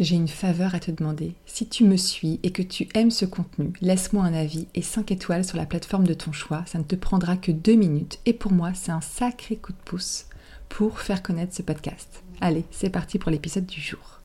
J'ai une faveur à te demander. Si tu me suis et que tu aimes ce contenu, laisse-moi un avis et 5 étoiles sur la plateforme de ton choix. Ça ne te prendra que 2 minutes et pour moi, c'est un sacré coup de pouce pour faire connaître ce podcast. Allez, c'est parti pour l'épisode du jour.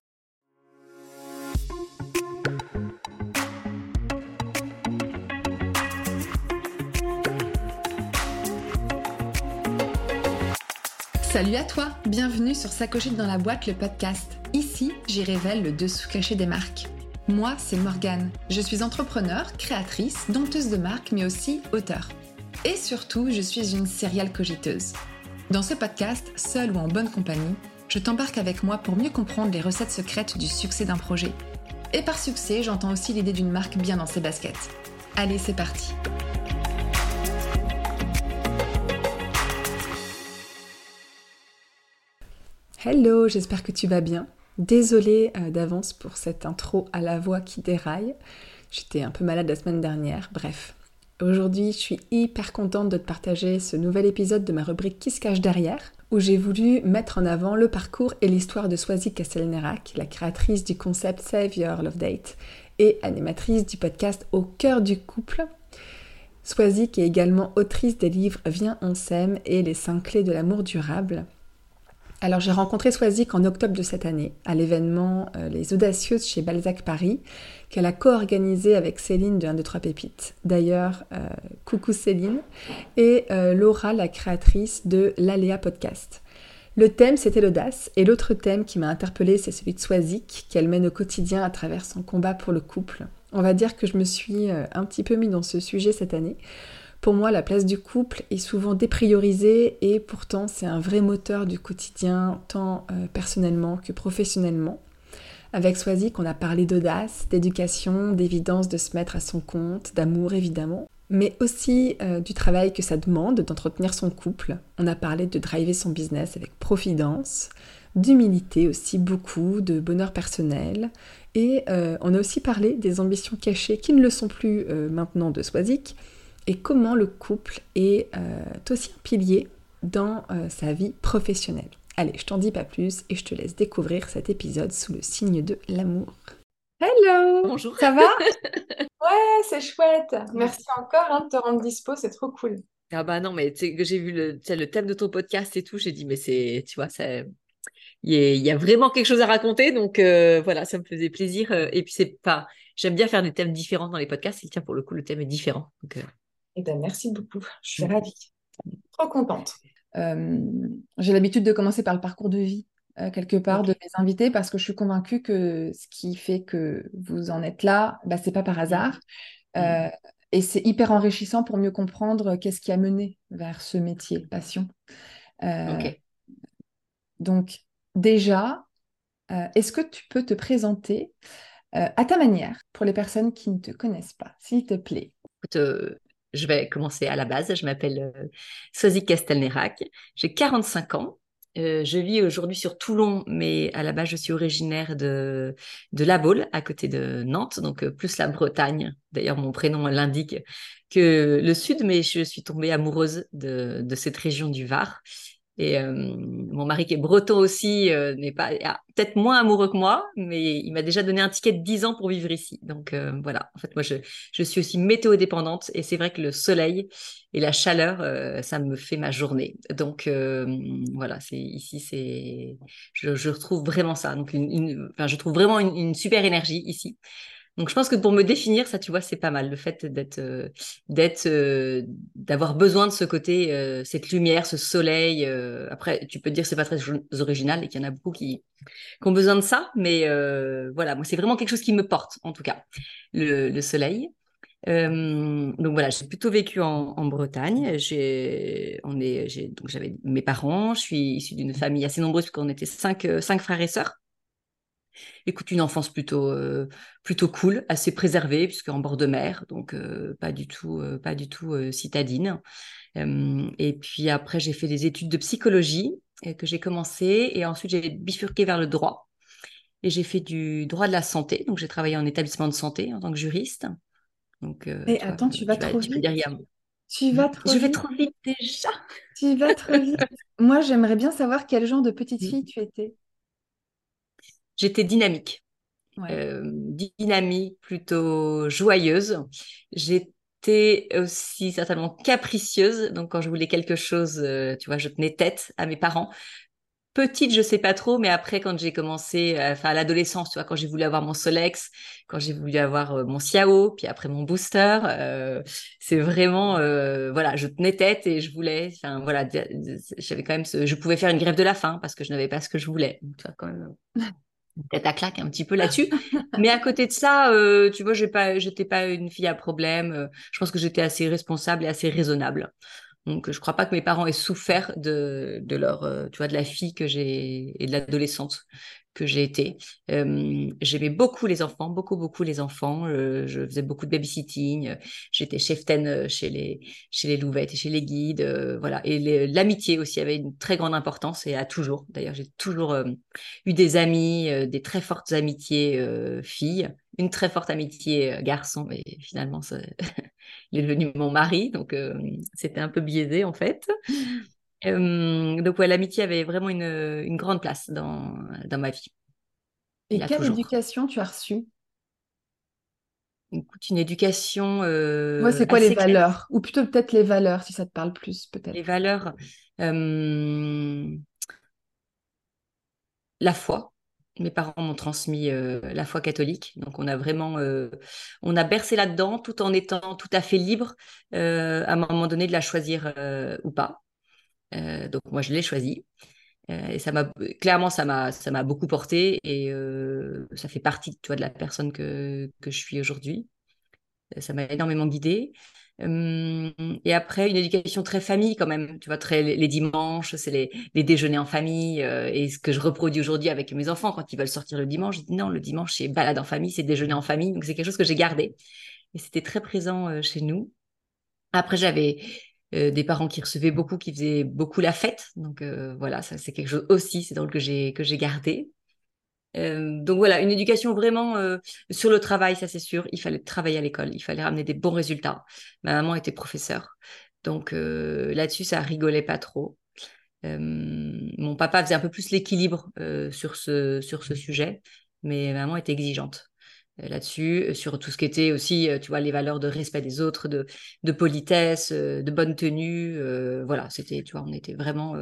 Salut à toi, bienvenue sur Sacochette dans la boîte, le podcast. Ici, j'y révèle le dessous caché des marques. Moi, c'est Morgane. Je suis entrepreneur, créatrice, dompteuse de marques, mais aussi auteur. Et surtout, je suis une serial cogiteuse. Dans ce podcast, seul ou en bonne compagnie, je t'embarque avec moi pour mieux comprendre les recettes secrètes du succès d'un projet. Et par succès, j'entends aussi l'idée d'une marque bien dans ses baskets. Allez, c'est parti. Hello, j'espère que tu vas bien. Désolée euh, d'avance pour cette intro à la voix qui déraille. J'étais un peu malade la semaine dernière. Bref, aujourd'hui, je suis hyper contente de te partager ce nouvel épisode de ma rubrique Qui se cache derrière, où j'ai voulu mettre en avant le parcours et l'histoire de Swazik Castelnerac, la créatrice du concept Save Your Love Date et animatrice du podcast Au cœur du couple. Swazik est également autrice des livres Viens on s'aime et Les 5 clés de l'amour durable. Alors j'ai rencontré Swazik en octobre de cette année à l'événement euh, Les Audacieuses chez Balzac Paris qu'elle a co-organisé avec Céline de 1, 2, 3 Pépites. D'ailleurs, euh, coucou Céline. Et euh, Laura, la créatrice de l'Aléa Podcast. Le thème, c'était l'audace. Et l'autre thème qui m'a interpellée, c'est celui de Swazik, qu'elle mène au quotidien à travers son combat pour le couple. On va dire que je me suis un petit peu mis dans ce sujet cette année pour moi, la place du couple est souvent dépriorisée et pourtant c'est un vrai moteur du quotidien, tant euh, personnellement que professionnellement. Avec Swazik, on a parlé d'audace, d'éducation, d'évidence de se mettre à son compte, d'amour évidemment, mais aussi euh, du travail que ça demande d'entretenir son couple. On a parlé de driver son business avec profidence, d'humilité aussi beaucoup, de bonheur personnel, et euh, on a aussi parlé des ambitions cachées qui ne le sont plus maintenant de Swazik, et comment le couple est euh, aussi un pilier dans euh, sa vie professionnelle. Allez, je t'en dis pas plus et je te laisse découvrir cet épisode sous le signe de l'amour. Hello Bonjour Ça va? Ouais, c'est chouette Merci encore hein, de te rendre dispo, c'est trop cool. Ah bah non, mais que j'ai vu le, le thème de ton podcast et tout, j'ai dit, mais c'est, tu vois, ça, il y, a vraiment quelque chose à raconter. Donc euh, voilà, ça me faisait plaisir. et puis c'est pas, j'aime bien faire des thèmes différents dans les podcasts. Et tiens, pour le coup, le thème est différent. Donc, eh ben, merci beaucoup. Je suis ravie. Trop contente. Euh, j'ai l'habitude de commencer par le parcours de vie, euh, quelque part, de mes invités, parce que je suis convaincue que ce qui fait que vous en êtes là, bah, c'est pas par hasard. Euh, et c'est hyper enrichissant pour mieux comprendre qu'est-ce qui a mené vers ce métier, passion. Donc, déjà, est-ce que tu peux te présenter à ta manière pour les personnes qui ne te connaissent pas, s'il te plaît? Je vais commencer à la base. Je m'appelle euh, Sozy Castelnerac. J'ai 45 ans. Euh, je vis aujourd'hui sur Toulon, mais à la base, je suis originaire de, de La Baule, à côté de Nantes, donc euh, plus la Bretagne. D'ailleurs, mon prénom l'indique que le sud, mais je suis tombée amoureuse de, de cette région du Var. Et euh, mon mari qui est breton aussi euh, n'est pas peut-être moins amoureux que moi, mais il m'a déjà donné un ticket de 10 ans pour vivre ici. Donc euh, voilà, en fait moi je, suis aussi météo dépendante et c'est vrai que le soleil et la chaleur, ça me fait ma journée. Donc voilà, ici c'est je, je, retrouve vraiment ça. Donc enfin, je trouve vraiment une super énergie ici. Donc je pense que pour me définir, ça, tu vois, c'est pas mal. Le fait d'être, euh, d'être, euh, d'avoir besoin de ce côté, euh, cette lumière, ce soleil. après, tu peux te dire c'est pas très original et qu'il y en a beaucoup qui, ont besoin de ça, mais voilà, moi c'est vraiment quelque chose qui me porte, en tout cas, le, le soleil. donc voilà, j'ai plutôt vécu en, Bretagne. J'ai, on est, donc j'avais mes parents. Je suis issue d'une famille assez nombreuse parce qu'on était cinq, cinq frères et sœurs écoute, une enfance plutôt, euh, plutôt cool, assez préservée, puisque en bord de mer, donc euh, pas du tout, euh, pas du tout citadine. et puis après, j'ai fait des études de psychologie que j'ai commencé, et ensuite j'ai bifurqué vers le droit. Et j'ai fait du droit de la santé, donc j'ai travaillé en établissement de santé en tant que juriste. Donc, et attends, tu vas trop vite. Tu vas trop Je vais trop vite déjà. Tu vas trop vite. Moi, j'aimerais bien savoir quel genre de petite fille tu étais j'étais dynamique. dynamique, plutôt joyeuse. J'étais aussi certainement capricieuse. Donc, quand je voulais quelque chose, tu vois, je tenais tête à mes parents. Petite, je sais pas trop, mais après, quand j'ai commencé, euh, enfin, à l'adolescence, tu vois, quand j'ai voulu avoir mon Solex, quand j'ai voulu avoir euh, mon Xiao, puis après mon booster, euh, c'est vraiment, voilà, je tenais tête et je voulais, enfin, voilà, j'avais quand même ce, je pouvais faire une grève de la faim parce que je n'avais pas ce que je voulais. tu vois, quand même, tête à claque un petit peu là-dessus. mais à côté de ça, tu vois, j'ai pas, j'étais pas une fille à problème. je pense que j'étais assez responsable et assez raisonnable. Donc, je crois pas que mes parents aient souffert de, de leur, euh, tu vois, de la fille que j'ai et de l'adolescente que j'ai été. Euh, j'aimais beaucoup les enfants, beaucoup, beaucoup les enfants. Euh, je faisais beaucoup de babysitting. J'étais chef-ten chez les, chez les louvettes et chez les guides. voilà. Et l'amitié aussi avait une très grande importance et a toujours. D'ailleurs, j'ai toujours eu des amis, des très fortes amitiés filles, une très forte amitié garçon, mais finalement, il est devenu mon mari, donc c'était un peu biaisé en fait. Euh, donc, ouais, l'amitié avait vraiment une, une, grande place dans, dans ma vie. Et quelle éducation tu as reçue? Écoute, une éducation. Euh, ouais, c'est quoi les valeurs? Ou plutôt peut-être les valeurs, si ça te parle plus, peut-être. Les valeurs. Euh, la foi. Mes parents m'ont transmis euh, la foi catholique, donc on a vraiment, on a bercé là-dedans, tout en étant tout à fait libre à un moment donné de la choisir ou pas. Euh, donc moi, je l'ai choisi. Euh, et ça m'a clairement, ça m'a, ça m'a beaucoup porté et euh, ça fait partie, tu vois, de la personne que, que je suis aujourd'hui. Ça m'a énormément guidée. et après, une éducation très famille quand même, tu vois, très les, dimanches, c'est les, les, déjeuners en famille. et ce que je reproduis aujourd'hui avec mes enfants, quand ils veulent sortir le dimanche, je dis non, le dimanche, c'est balade en famille, c'est déjeuner en famille. Donc c'est quelque chose que j'ai gardé. Et c'était très présent chez nous. Après, j'avais euh, des parents qui recevaient beaucoup, qui faisaient beaucoup la fête. Donc euh, voilà, ça c'est quelque chose aussi, c'est drôle que j'ai que j'ai gardé. Euh, donc voilà, une éducation vraiment sur le travail, ça c'est sûr. Il fallait travailler à l'école, il fallait ramener des bons résultats. Ma maman était professeure, donc là-dessus ça rigolait pas trop. mon papa faisait un peu plus l'équilibre sur ce sur ce sujet, mais ma maman était exigeante. Euh, là-dessus, euh, sur tout ce qui était aussi, euh, tu vois, les valeurs de respect des autres, de, de politesse, de bonne tenue. voilà, c'était, tu vois, on était vraiment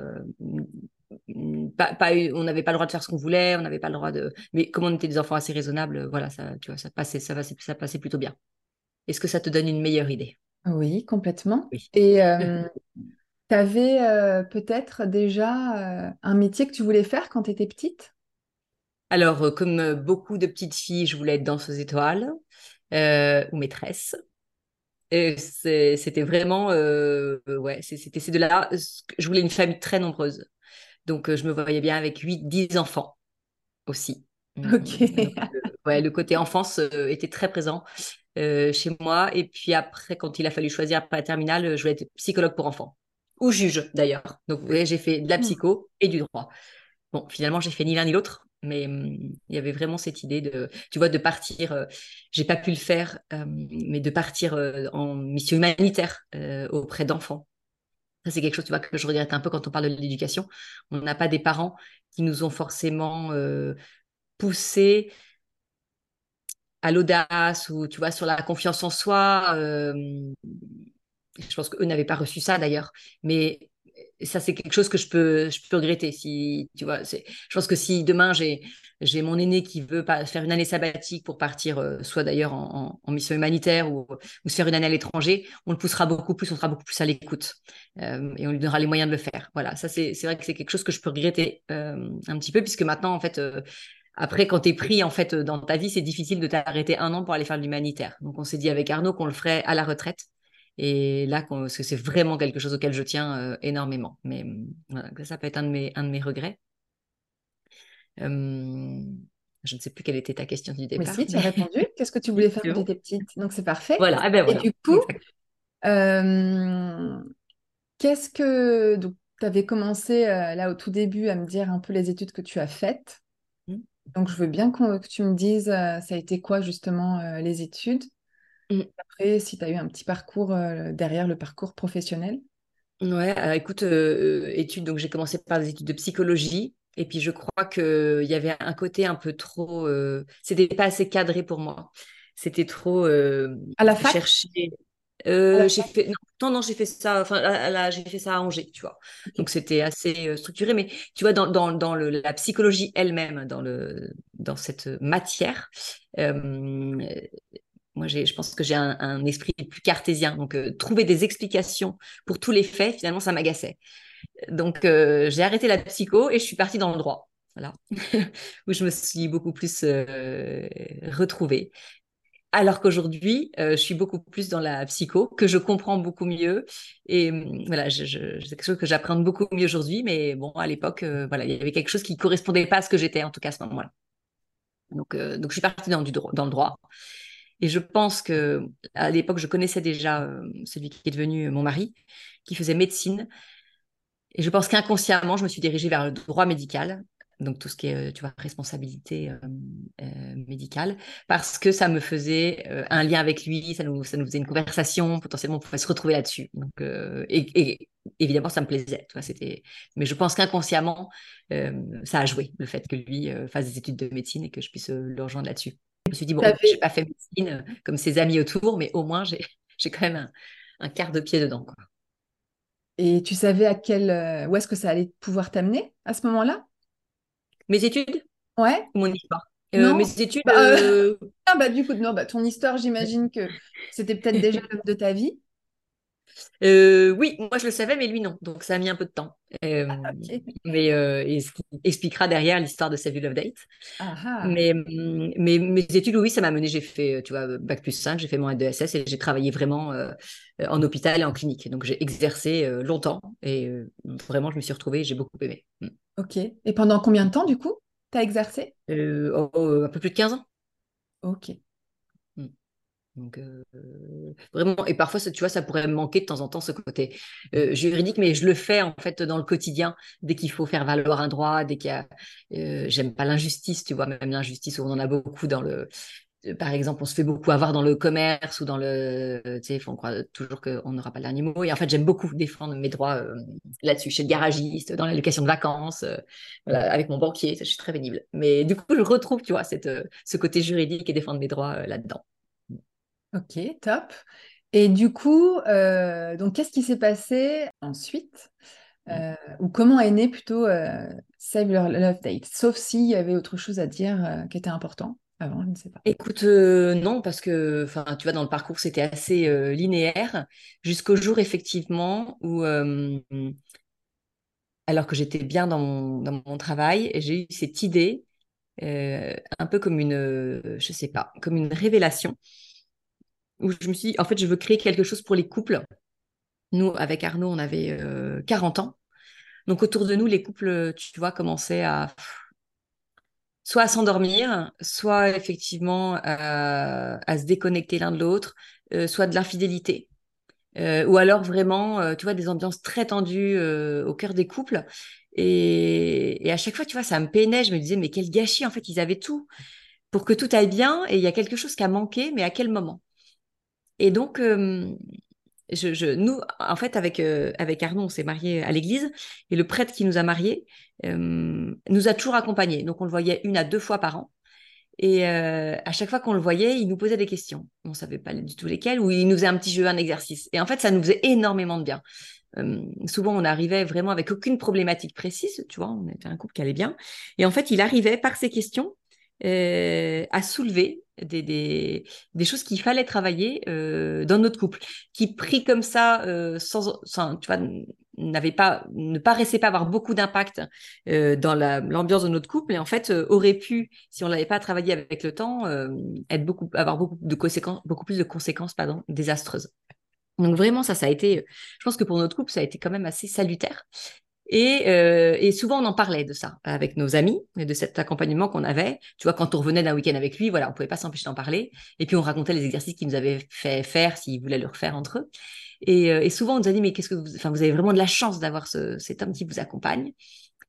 pas, pas, on n'avait pas le droit de faire ce qu'on voulait, on n'avait pas le droit de. Mais comme on était des enfants assez raisonnables, voilà, ça, tu vois, ça passait, ça, passait, ça passait plutôt bien. Est-ce que ça te donne une meilleure idée? Oui, complètement. Et tu avais peut-être déjà un métier que tu voulais faire quand tu étais petite? Alors, euh, comme euh, beaucoup de petites filles, je voulais être danseuse étoile euh, ou maîtresse. C'était vraiment, ouais, c'était ces deux-là. Je voulais une famille très nombreuse. Donc, je me voyais bien avec 8, 10 enfants aussi. Ok. ouais, le côté enfance était très présent chez moi. Et puis après, quand il a fallu choisir après la terminale, je voulais être psychologue pour enfants. Ou juge d'ailleurs. Donc, ouais, j'ai fait de la mmh. psycho et du droit. Bon, finalement, j'ai fait ni l'un ni l'autre. Mais hum, il y avait vraiment cette idée de, tu vois, de partir. Euh, j'ai pas pu le faire, euh, mais de partir euh, en mission humanitaire auprès d'enfants. Ça, c'est quelque chose, tu vois, que je regrette un peu quand on parle de l'éducation. On n'a pas des parents qui nous ont forcément poussés à l'audace ou, tu vois, sur la confiance en soi. je pense qu'eux n'avaient pas reçu ça d'ailleurs. Mais ça c'est quelque chose que je peux je peux regretter si tu vois je pense que si demain j'ai j'ai mon aîné qui veut pas faire une année sabbatique pour partir euh, soit d'ailleurs en, mission humanitaire ou, ou se faire une année à l'étranger on le poussera beaucoup plus on sera beaucoup plus à l'écoute euh, et on lui donnera les moyens de le faire voilà ça c'est c'est vrai que c'est quelque chose que je peux regretter euh, un petit peu puisque maintenant en fait après, quand tu es pris en fait dans ta vie, c'est difficile de t'arrêter un an pour aller faire de l'humanitaire. Donc, on s'est dit avec Arnaud qu'on le ferait à la retraite. Et là, parce que c'est vraiment quelque chose auquel je tiens euh, énormément. Mais voilà, ça peut être un de mes, un de mes regrets. je ne sais plus quelle était ta question du départ. Mais si, tu as répondu. Qu'est-ce que tu voulais faire quand tu étais petite? Donc, c'est parfait. Voilà. Eh ben et du coup, qu'est-ce que. Donc, tu avais commencé euh, là au tout début à me dire un peu les études que tu as faites. Mmh. Donc, je veux bien que tu me dises, euh, ça a été quoi justement les études? Mmh. Après, si tu as eu un petit parcours euh, derrière le parcours professionnel? Ouais, écoute, euh, études, donc j'ai commencé par des études de psychologie. Et puis je crois qu'il y avait un côté un peu trop, euh, c'était pas assez cadré pour moi. C'était trop euh, à la fac? Chercher. Euh, j'ai fait non non, j'ai fait ça enfin là, j'ai fait ça à Angers tu vois donc c'était assez structuré mais tu vois dans, dans, dans le, la psychologie elle-même dans le dans cette matière moi, je pense que j'ai un, esprit plus cartésien. Donc, euh, trouver des explications pour tous les faits, finalement, ça m'agaçait. Donc, euh, j'ai arrêté la psycho et je suis partie dans le droit. Voilà. Où je me suis beaucoup plus euh, retrouvée. Alors qu'aujourd'hui, je suis beaucoup plus dans la psycho, que je comprends beaucoup mieux. Et hum, voilà, c'est quelque chose que j'apprends beaucoup mieux aujourd'hui. Mais bon, à l'époque, voilà, il y avait quelque chose qui ne correspondait pas à ce que j'étais, en tout cas à ce moment-là. Donc, donc, je suis partie dans, le droit. Et je pense que à l'époque, je connaissais déjà euh, celui qui est devenu mon mari, qui faisait médecine. Et je pense qu'inconsciemment, je me suis dirigée vers le droit médical, donc tout ce qui est, euh, tu vois, responsabilité euh, médicale, parce que ça me faisait un lien avec lui, ça nous, faisait une conversation, potentiellement on pouvait se retrouver là-dessus. Donc, et, évidemment, ça me plaisait. Mais je pense qu'inconsciemment, ça a joué le fait que lui fasse des études de médecine et que je puisse le rejoindre là-dessus. Je me suis dit, bon, je n'ai pas fait médecine euh, comme ses amis autour, mais au moins, j'ai quand même un, quart de pied dedans. Quoi. Et tu savais à quel, euh, où est-ce que ça allait pouvoir t'amener à ce moment-là? Mes études? Ouais. mon histoire? Euh, Mes études. Bah, ah, bah, du coup, non, bah, ton histoire, j'imagine que c'était peut-être déjà l'homme de ta vie. Euh, oui, moi je le savais, mais lui non. Donc ça a mis un peu de temps. Euh, ah, mais euh, ce qui expliquera derrière l'histoire de sa Love Date. Ah, ah. Mais, mais, mes études, oui, ça m'a mené. J'ai fait, tu vois, bac plus 5, j'ai fait mon E2SS et j'ai travaillé vraiment en hôpital et en clinique. Donc j'ai exercé longtemps et vraiment, je me suis retrouvée et j'ai beaucoup aimé. Mm. Ok. Et pendant combien de temps, du coup, tu as exercé? Oh, oh, Un peu plus de 15 ans. Ok. Donc, euh, vraiment, et parfois, tu vois, ça pourrait me manquer de temps en temps ce côté euh, juridique, mais je le fais en fait dans le quotidien, dès qu'il faut faire valoir un droit, dès qu'il y a. Euh, j'aime pas l'injustice, tu vois, même l'injustice, on en a beaucoup dans le. Par exemple, on se fait beaucoup avoir dans le commerce ou dans le. Tu sais, on croit toujours qu'on n'aura pas le dernier mot. Et en fait, j'aime beaucoup défendre mes droits là-dessus, chez le garagiste, dans l'allocation de vacances, avec mon banquier, je suis très pénible. Mais du coup, je retrouve, tu vois, cette, ce côté juridique et défendre mes droits là-dedans. Ok, top. Et du coup, euh, donc qu'est-ce qui s'est passé ensuite mmh. euh, Ou comment est né plutôt euh, Save Your Love Date? Sauf s'il y avait autre chose à dire qui était important avant, je ne sais pas. Écoute, non, parce que tu vois, dans le parcours, c'était assez linéaire jusqu'au jour, effectivement, où, alors que j'étais bien dans mon, dans mon travail, j'ai eu cette idée, un peu comme une, je sais pas, comme une révélation où je me suis dit, en fait, je veux créer quelque chose pour les couples. Nous, avec Arnaud, on avait 40 euh, ans. Donc, autour de nous, les couples, tu vois, commençaient à soit à s'endormir, soit effectivement à se déconnecter l'un de l'autre, euh, soit de l'infidélité. Euh, ou alors vraiment, tu vois, des ambiances très tendues au cœur des couples. Et, et, à chaque fois, tu vois, ça me peinait. Je me disais, mais quel gâchis, en fait, ils avaient tout pour que tout aille bien. Et il y a quelque chose qui a manqué, mais à quel moment? Et donc, euh, je, nous, en fait, avec, euh, avec Arnaud, on s'est mariés à l'église et le prêtre qui nous a mariés euh, nous a toujours accompagnés. Donc, on le voyait une à deux fois par an. Et à chaque fois qu'on le voyait, il nous posait des questions. On ne savait pas du tout lesquelles, ou il nous faisait un petit jeu, un exercice. Et en fait, ça nous faisait énormément de bien. souvent, on arrivait vraiment avec aucune problématique précise, tu vois, on était un couple qui allait bien. Et en fait, il arrivait par ses questions à soulever des, des, choses qu'il fallait travailler euh, dans notre couple, qui pris comme ça, euh, sans, sans, tu vois, pas, ne paraissait pas avoir beaucoup d'impact euh, dans l'ambiance de notre couple, et en fait aurait pu, si on l'avait pas travaillé avec le temps, être beaucoup, avoir beaucoup de conséquences, beaucoup plus de conséquences, pardon, désastreuses. Donc vraiment, ça, ça a été, je pense que pour notre couple, ça a été quand même assez salutaire. Euh, et, souvent, on en parlait de ça avec nos amis, de cet accompagnement qu'on avait. Tu vois, quand on revenait d'un week-end avec lui, voilà, on pouvait pas s'empêcher d'en parler. Et puis, on racontait les exercices qu'il nous avait fait faire s'il voulait le refaire entre eux. Et, euh, souvent, on nous a dit, mais qu'est-ce que vous, enfin, vous avez vraiment de la chance d'avoir cet homme qui vous accompagne.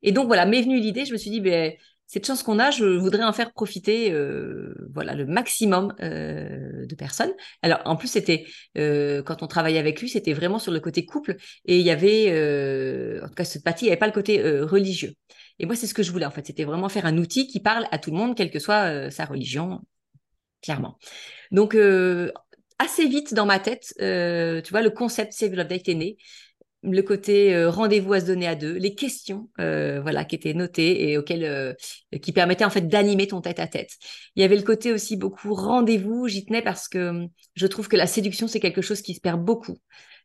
Et donc, voilà, m'est venue l'idée, je me suis dit, ben, cette chance qu'on a, je voudrais en faire profiter euh, voilà, le maximum euh, de personnes. Alors, en plus, c'était euh, quand on travaillait avec lui, c'était vraiment sur le côté couple et il y avait, en tout cas, cette partie, il n'y avait pas le côté religieux. Et moi, c'est ce que je voulais en fait. C'était vraiment faire un outil qui parle à tout le monde, quelle que soit euh, sa religion, clairement. Donc, euh, assez vite dans ma tête, euh, tu vois, le concept Save Love Date est né le côté euh, rendez-vous à se donner à deux, les questions euh, voilà qui étaient notées et auxquelles euh, qui permettaient en fait d'animer ton tête à tête. Il y avait le côté aussi beaucoup rendez-vous, j'y tenais parce que hum, je trouve que la séduction c'est quelque chose qui se perd beaucoup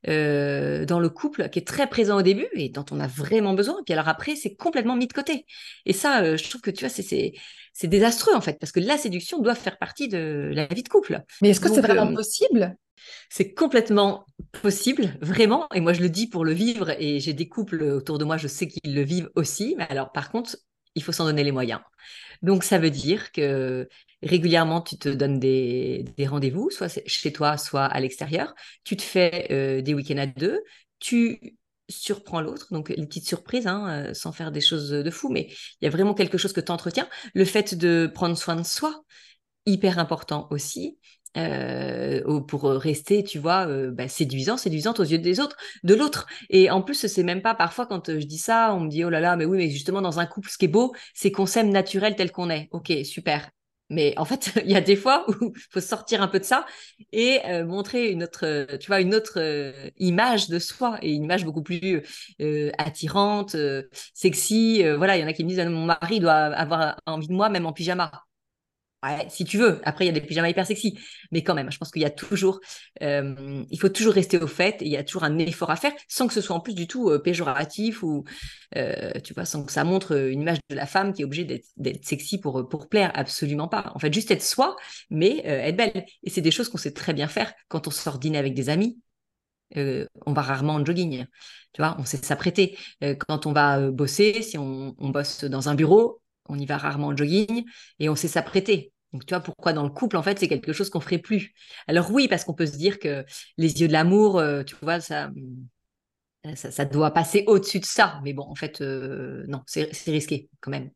dans le couple, qui est très présent au début et dont on a vraiment besoin. Et puis alors après c'est complètement mis de côté. Et ça, je trouve que tu vois c'est c'est désastreux en fait parce que la séduction doit faire partie de la vie de couple. Mais est-ce que c'est vraiment possible c'est complètement possible, vraiment. Et moi, je le dis pour le vivre. Et j'ai des couples autour de moi, je sais qu'ils le vivent aussi. Mais alors, par contre, il faut s'en donner les moyens. Donc, ça veut dire que régulièrement, tu te donnes des, rendez-vous, soit chez toi, soit à l'extérieur. Tu te fais euh, des week-ends à deux. Tu surprends l'autre, donc une petite surprise, hein, euh, sans faire des choses de fou, mais il y a vraiment quelque chose que tu entretiens. Le fait de prendre soin de soi, hyper important aussi. Euh, pour rester, tu vois, euh, bah, séduisant, séduisante aux yeux des autres, de l'autre. Et en plus, c'est même pas parfois quand euh, je dis ça, on me dit oh là là, mais oui, mais justement dans un couple, ce qui est beau, c'est qu'on s'aime naturel tel qu'on est. Ok, super. Mais en fait, il y a des fois où il faut sortir un peu de ça et montrer une autre, tu vois, une autre image de soi et une image beaucoup plus attirante, sexy. voilà, il y en a qui me disent ah, mon mari doit avoir envie de moi même en pyjama si tu veux. Après, il y a des pyjamas hyper sexy. Mais quand même, je pense qu'il y a toujours, euh, il faut toujours rester au fait et il y a toujours un effort à faire sans que ce soit en plus du tout euh, péjoratif ou, euh, tu vois, sans que ça montre une image de la femme qui est obligée d'être sexy pour, pour plaire. Absolument pas. En fait, juste être soi, mais être belle. Et c'est des choses qu'on sait très bien faire quand on sort dîner avec des amis. on va rarement en jogging. Tu vois, on sait s'apprêter. quand on va bosser, si on, on bosse dans un bureau, on y va rarement en jogging et on sait s'apprêter. Donc, tu vois, pourquoi dans le couple, en fait, c'est quelque chose qu'on ferait plus? Alors oui, parce qu'on peut se dire que les yeux de l'amour, euh, tu vois, ça, ça, doit passer au-dessus de ça. Mais bon, en fait, euh, non, c'est risqué quand même.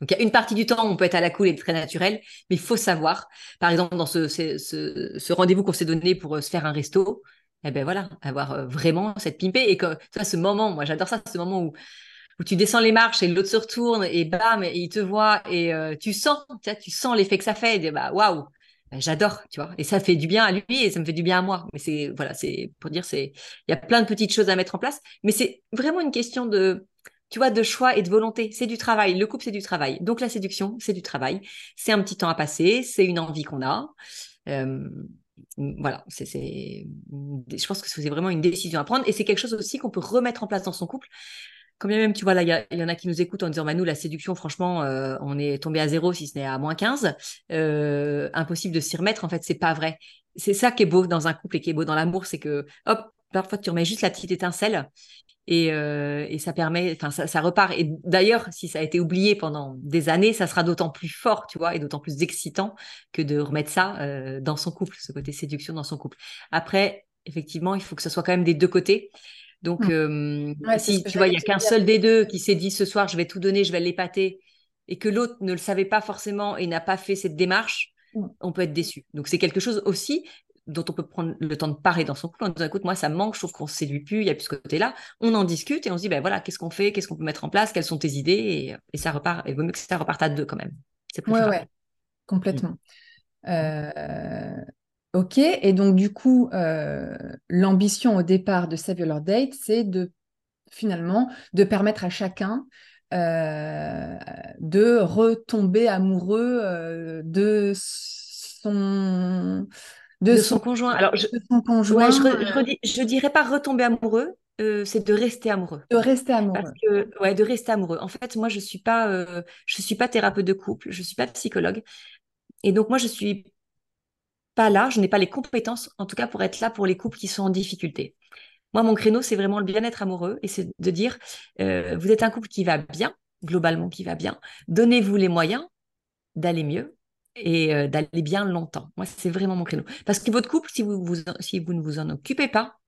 Donc, il y a une partie du temps où on peut être à la cool et très naturel, mais il faut savoir, par exemple, dans ce, rendez-vous qu'on s'est donné pour euh, se faire un resto, eh ben voilà, avoir vraiment cette pimpée. Et que, tu vois, ce moment, moi, j'adore ça, ce moment où où tu descends les marches et l'autre se retourne et bam, et il te voit et euh, tu sens, tu, tu sens l'effet que ça fait. Et bah waouh, bah, j'adore, tu vois. Et ça fait du bien à lui et ça me fait du bien à moi. Mais c'est voilà, c'est pour dire, c'est il y a plein de petites choses à mettre en place, mais c'est vraiment une question de tu vois, de choix et de volonté. C'est du travail. Le couple, c'est du travail. Donc la séduction, c'est du travail. C'est un petit temps à passer. C'est une envie qu'on a. Euh, voilà, c'est, je pense que c'est vraiment une décision à prendre et c'est quelque chose aussi qu'on peut remettre en place dans son couple quand même, tu vois, là, il y, en a qui nous écoutent en disant, bah, nous, la séduction, franchement, euh, on est tombé à zéro si ce n'est à moins 15. Euh, impossible de s'y remettre. En fait, c'est pas vrai. C'est ça qui est beau dans un couple et qui est beau dans l'amour, c'est que, hop, parfois, tu remets juste la petite étincelle et, euh, ça permet, enfin, ça, ça, repart. Et d'ailleurs, si ça a été oublié pendant des années, ça sera d'autant plus fort, tu vois, et d'autant plus excitant que de remettre ça dans son couple, ce côté séduction dans son couple. Après, effectivement, il faut que ce soit quand même des deux côtés. Donc, mmh. si tu vois, il n'y a qu'un seul des deux qui s'est dit ce soir, je vais tout donner, je vais l'épater, et que l'autre ne le savait pas forcément et n'a pas fait cette démarche, mmh. on peut être déçu. Donc, c'est quelque chose aussi dont on peut prendre le temps de parler dans son couple en disant écoute moi ça me manque je trouve qu'on se séduit plus il y a plus ce côté là on en discute et on se dit ben voilà qu'est-ce qu'on fait qu'est-ce qu'on peut mettre en place quelles sont tes idées et, ça repart et vaut mieux que ça reparte à deux quand même c'est ouais, complètement mmh. euh, Ok, et donc du coup, euh, l'ambition au départ de Save Your Date, c'est de finalement de permettre à chacun euh, de retomber amoureux euh, de son de, son, conjoint. Alors, je, son conjoint. je, dirais pas retomber amoureux, c'est de rester amoureux. De rester amoureux. Parce que, ouais, de rester amoureux. En fait, moi, je suis pas, je suis pas thérapeute de couple, je suis pas psychologue, et donc moi, je suis pas là, je n'ai pas les compétences, en tout cas pour être là pour les couples qui sont en difficulté. Moi, mon créneau, c'est vraiment le bien-être amoureux et c'est de dire, euh, vous êtes un couple qui va bien, globalement qui va bien, donnez-vous les moyens d'aller mieux et euh, d'aller bien longtemps. Moi, c'est vraiment mon créneau. Parce que votre couple, si vous, si vous ne vous en occupez pas,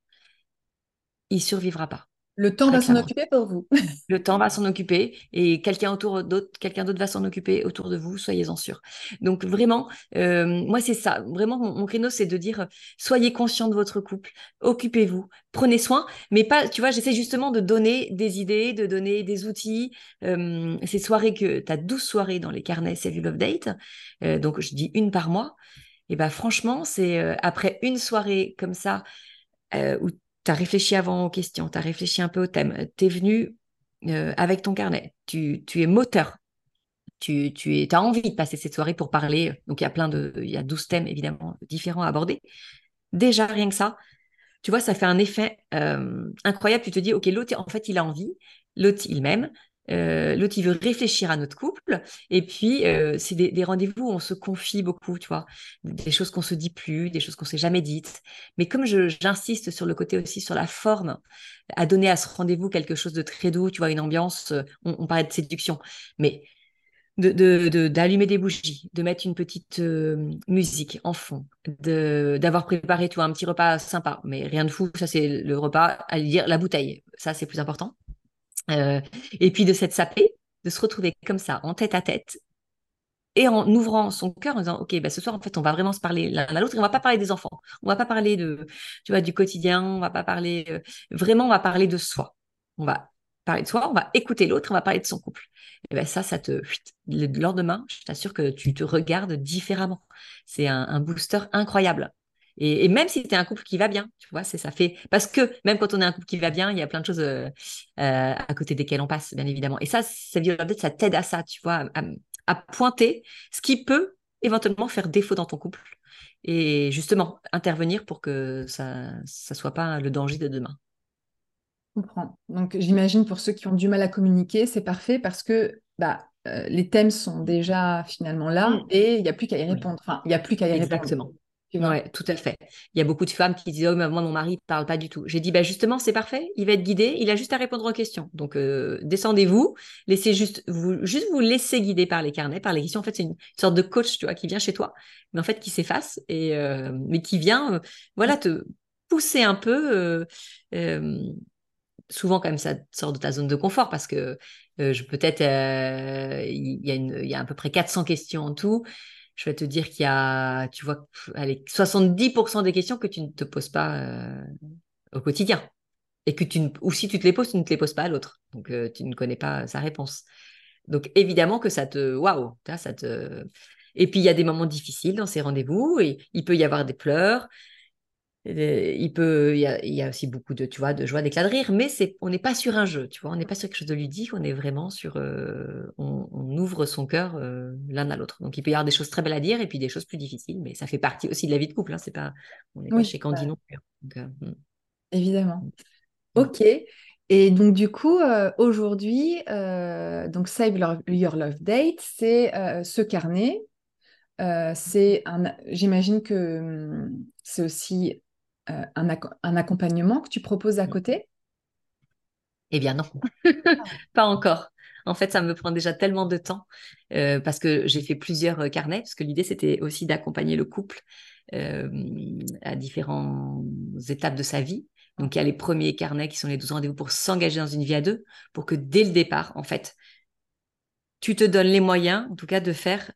il survivra pas. Le temps va s'en occuper pour vous. le temps va s'en occuper et quelqu'un autour d'autre, quelqu'un d'autre va s'en occuper autour de vous, soyez-en sûrs. Donc vraiment, euh, moi c'est ça. Vraiment, mon, créneau c'est de dire soyez conscient de votre couple, occupez-vous, prenez soin, mais pas, tu vois, j'essaie justement de donner des idées, de donner des outils. Euh, ces soirées que tu as 12 soirées dans les carnets Save Love Date, euh, donc je dis une par mois. Et ben franchement, c'est après une soirée comme ça où tu as réfléchi avant aux questions, tu as réfléchi un peu au thème, tu es venu euh, avec ton carnet, tu, es moteur, tu, tu as envie de passer cette soirée pour parler. Donc, il y a plein de, il y a 12 thèmes évidemment différents à aborder. Déjà, rien que ça, tu vois, ça fait un effet euh, incroyable. Tu te dis, OK, l'autre, en fait, il a envie, l'autre, il m'aime, euh, l'autre, il veut réfléchir à notre couple. Et puis, euh, c'est des, rendez-vous où on se confie beaucoup, tu vois, des choses qu'on se dit plus, des choses qu'on s'est jamais dites. Mais comme j'insiste sur le côté aussi, sur la forme, à donner à ce rendez-vous quelque chose de très doux, tu vois, une ambiance, euh, on, parlait de séduction, mais d'allumer de, des bougies, de mettre une petite musique en fond, d'avoir préparé tu vois, un petit repas sympa, mais rien de fou, ça c'est le repas, à dire la bouteille, ça c'est plus important. Euh, et puis de s'être sapé, de se retrouver comme ça, en tête à tête, et en ouvrant son cœur en disant ok bah ce soir en fait on va vraiment se parler l'un à l'autre et on va pas parler des enfants. On va pas parler de tu vois du quotidien on va pas parler euh, vraiment on va parler de soi. On va parler de soi on va écouter l'autre on va parler de son couple. Et ben ça ça te le lendemain je t'assure que tu te regardes différemment. C'est un booster incroyable et, même si tu es un couple qui va bien, tu vois, c'est ça fait. Parce que même quand on est un couple qui va bien, il y a plein de choses euh, euh, à côté desquelles on passe, bien évidemment. Et ça, ça ça t'aide à ça, tu vois, à, pointer ce qui peut éventuellement faire défaut dans ton couple. Et justement, intervenir pour que ça ne soit pas le danger de demain. Je comprends. Donc, j'imagine pour ceux qui ont du mal à communiquer, c'est parfait parce que bah, euh, les thèmes sont déjà finalement là mm. et il n'y a plus qu'à y répondre. Enfin, il n'y a plus qu'à y répondre. Oui, tout à fait. Il y a beaucoup de femmes qui disent Oh, mais moi, mon mari ne parle pas du tout. J'ai dit bah, Justement, c'est parfait. Il va être guidé. Il a juste à répondre aux questions. Donc, euh, descendez-vous. Laissez juste vous, juste vous laisser guider par les carnets, par les questions. En fait, c'est une, sorte de coach tu vois, qui vient chez toi, mais en fait, qui s'efface, et, euh, mais qui vient euh, voilà, te pousser un peu. souvent, quand même, ça sort de ta zone de confort parce que peut-être, il y, a il y a à peu près 400 questions en tout je vais te dire qu'il y a, tu vois, allez, 70% des questions que tu ne te poses pas euh, au quotidien. Et que tu ou si tu te les poses, tu ne te les poses pas à l'autre. Donc, euh, tu ne connais pas sa réponse. Donc, évidemment que ça te, waouh, ça te. Et puis, il y a des moments difficiles dans ces rendez-vous et il peut y avoir des pleurs, il peut, il y, a, aussi beaucoup de, tu vois, de joie, d'éclat de rire, mais c'est, on n'est pas sur un jeu, tu vois, on n'est pas sur quelque chose de ludique, on est vraiment sur, euh, on, ouvre son cœur euh, l'un à l'autre. Donc il peut y avoir des choses très belles à dire et puis des choses plus difficiles, mais ça fait partie aussi de la vie de couple. Hein, c'est pas, on n'est pas chez Candy non plus. Hein. Euh, hmm. Évidemment. Hmm. Ok. Et donc du coup, aujourd'hui, donc Save Your Love Date, c'est ce carnet. c'est un, j'imagine que hmm, c'est aussi euh, un, accompagnement que tu proposes à côté? Eh bien non, pas encore. En fait, ça me prend déjà tellement de temps euh, parce que j'ai fait plusieurs euh, carnets, parce que l'idée, c'était aussi d'accompagner le couple à différentes étapes de sa vie. Donc, il y a les premiers carnets qui sont les 12 rendez-vous pour s'engager dans une vie à deux, pour que dès le départ, en fait, tu te donnes les moyens, en tout cas, de faire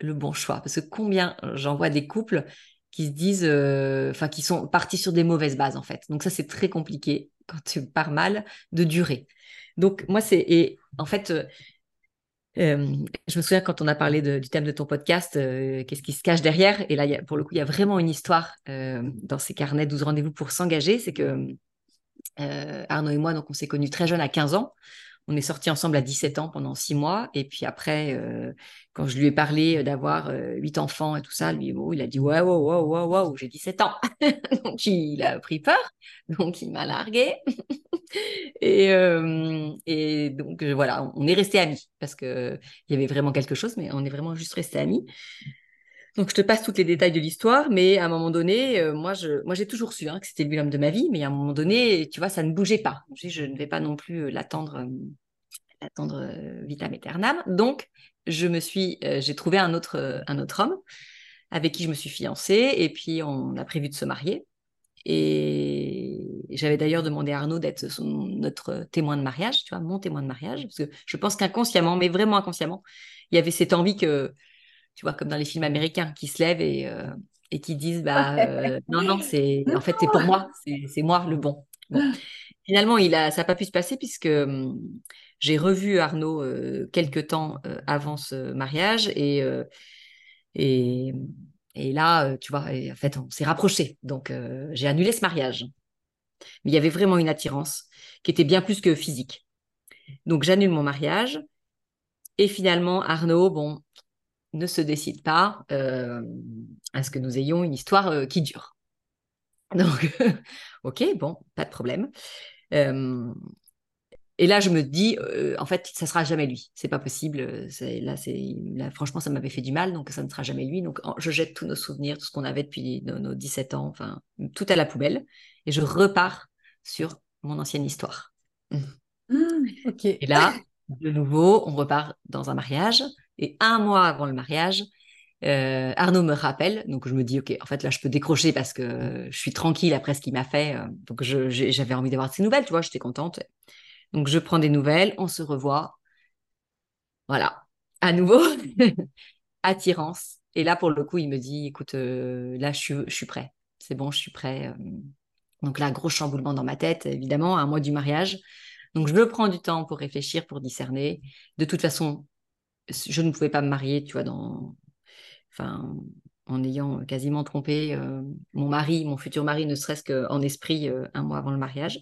le bon choix. Parce que combien j'en vois des couples qui se disent, euh, enfin, qui sont partis sur des mauvaises bases, en fait. Donc, ça, c'est très compliqué quand tu pars mal de durer. Donc, moi, c'est, et en fait, euh, euh, je me souviens quand on a parlé du thème de ton podcast, qu'est-ce qui se cache derrière? Et là, pour le coup, il y a vraiment une histoire dans ces carnets 12 rendez-vous pour s'engager. C'est que Arnaud et moi, donc, on s'est connus très jeunes à 15 ans on est sortis ensemble à 17 ans pendant six mois. Et puis après, euh, quand je lui ai parlé d'avoir euh, huit enfants et tout ça, lui, il a dit ouais, ouais, ouais, ouais, j'ai 17 ans. donc il a pris peur. Donc il m'a largué. et, euh, et, donc voilà, on est restés amis parce qu'il y avait vraiment quelque chose, mais on est vraiment juste restés amis. Donc, je te passe tous les détails de l'histoire, mais à un moment donné, moi, je, j'ai toujours su hein, que c'était l'homme de ma vie, mais à un moment donné, tu vois, ça ne bougeait pas. Je, je ne vais pas non plus l'attendre attendre euh, vitam aeternam. Donc, je me suis, euh, j'ai trouvé un autre, euh, un autre homme avec qui je me suis fiancée et puis on a prévu de se marier. Et, j'avais d'ailleurs demandé à Arnaud d'être notre témoin de mariage, tu vois, mon témoin de mariage, parce que je pense qu'inconsciemment, mais vraiment inconsciemment, il y avait cette envie que, tu vois, comme dans les films américains, qui se lèvent et, euh, et qui disent, bah, euh, non, non, c'est, en fait, c'est pour moi, c'est moi le bon. Finalement, il a, ça n'a pas pu se passer puisque hum, j'ai revu Arnaud euh, quelques temps avant ce mariage et, et et là, tu vois, en fait, on s'est rapprochés. Donc, j'ai annulé ce mariage. Mais il y avait vraiment une attirance qui était bien plus que physique. Donc, j'annule mon mariage. Et finalement, Arnaud, bon, ne se décide pas euh, à ce que nous ayons une histoire qui dure. Donc, ok, bon, pas de problème. Et là, je me dis, euh, en fait, ça sera jamais lui. C'est pas possible. C'est, là, c'est, franchement, ça m'avait fait du mal, donc ça ne sera jamais lui. Donc, je jette tous nos souvenirs, tout ce qu'on avait depuis nos, 17 ans, enfin, tout à la poubelle, et je repars sur mon ancienne histoire. Mmh, ok. Et là, de nouveau, on repart dans un mariage. Et un mois avant le mariage, euh, Arnaud me rappelle, donc je me dis, ok, en fait là je peux décrocher parce que je suis tranquille après ce qu'il m'a fait, euh, donc j'avais envie d'avoir de ses nouvelles, tu vois, j'étais contente. Donc, je prends des nouvelles, on se revoit. Voilà. À nouveau, attirance. Et là, pour le coup, il me dit, écoute, euh, là, je suis, je suis prêt. C'est bon, je suis prêt. Euh. Donc là, gros chamboulement dans ma tête, évidemment, un mois du mariage. Donc, je me prends du temps pour réfléchir, pour discerner. De toute façon, je ne pouvais pas me marier, tu vois, dans... Enfin, en ayant quasiment trompé euh, mon mari, mon futur mari, ne serait-ce qu'en esprit, un mois avant le mariage.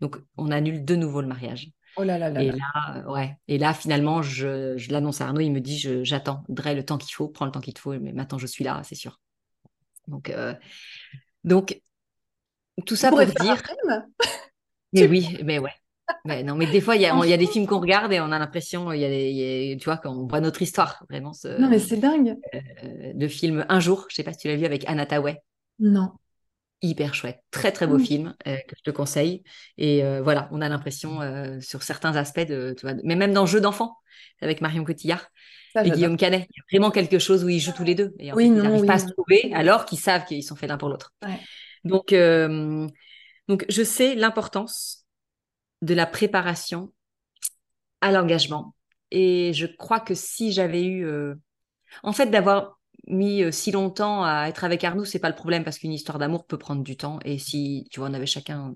Donc, on annule de nouveau le mariage. Oh là là là. Et là, ouais. Et là, finalement, je, l'annonce à Arnaud. Il me dit, j'attendrai le temps qu'il faut, prends le temps qu'il te faut. Mais maintenant, je suis là, c'est sûr. Donc, euh, donc, tout ça pour dire. mais oui, mais ouais. Non, mais des fois, il y, a, des films qu'on regarde et on a l'impression, il y a, tu vois, qu'on voit notre histoire, vraiment. Ce, non, mais c'est dingue. Euh, le film Un jour, je sais pas si tu l'as vu avec Anna Tawai. Non hyper chouette. Très, très beau mmh. film euh, que je te conseille. Et euh, voilà, on a l'impression euh, sur certains aspects, de, tu vois, mais même dans Jeux d'enfants, avec Marion Cotillard et Guillaume Canet, il y a vraiment quelque chose où ils jouent tous les deux. Et en oui, fait, ils n'arrivent pas à se trouver alors qu'ils savent qu'ils sont faits l'un pour l'autre. Donc, donc, je sais l'importance de la préparation à l'engagement. Et je crois que si j'avais eu... En fait, d'avoir mis euh, si longtemps à être avec Arnaud, c'est pas le problème parce qu'une histoire d'amour peut prendre du temps. Et si, tu vois, on avait chacun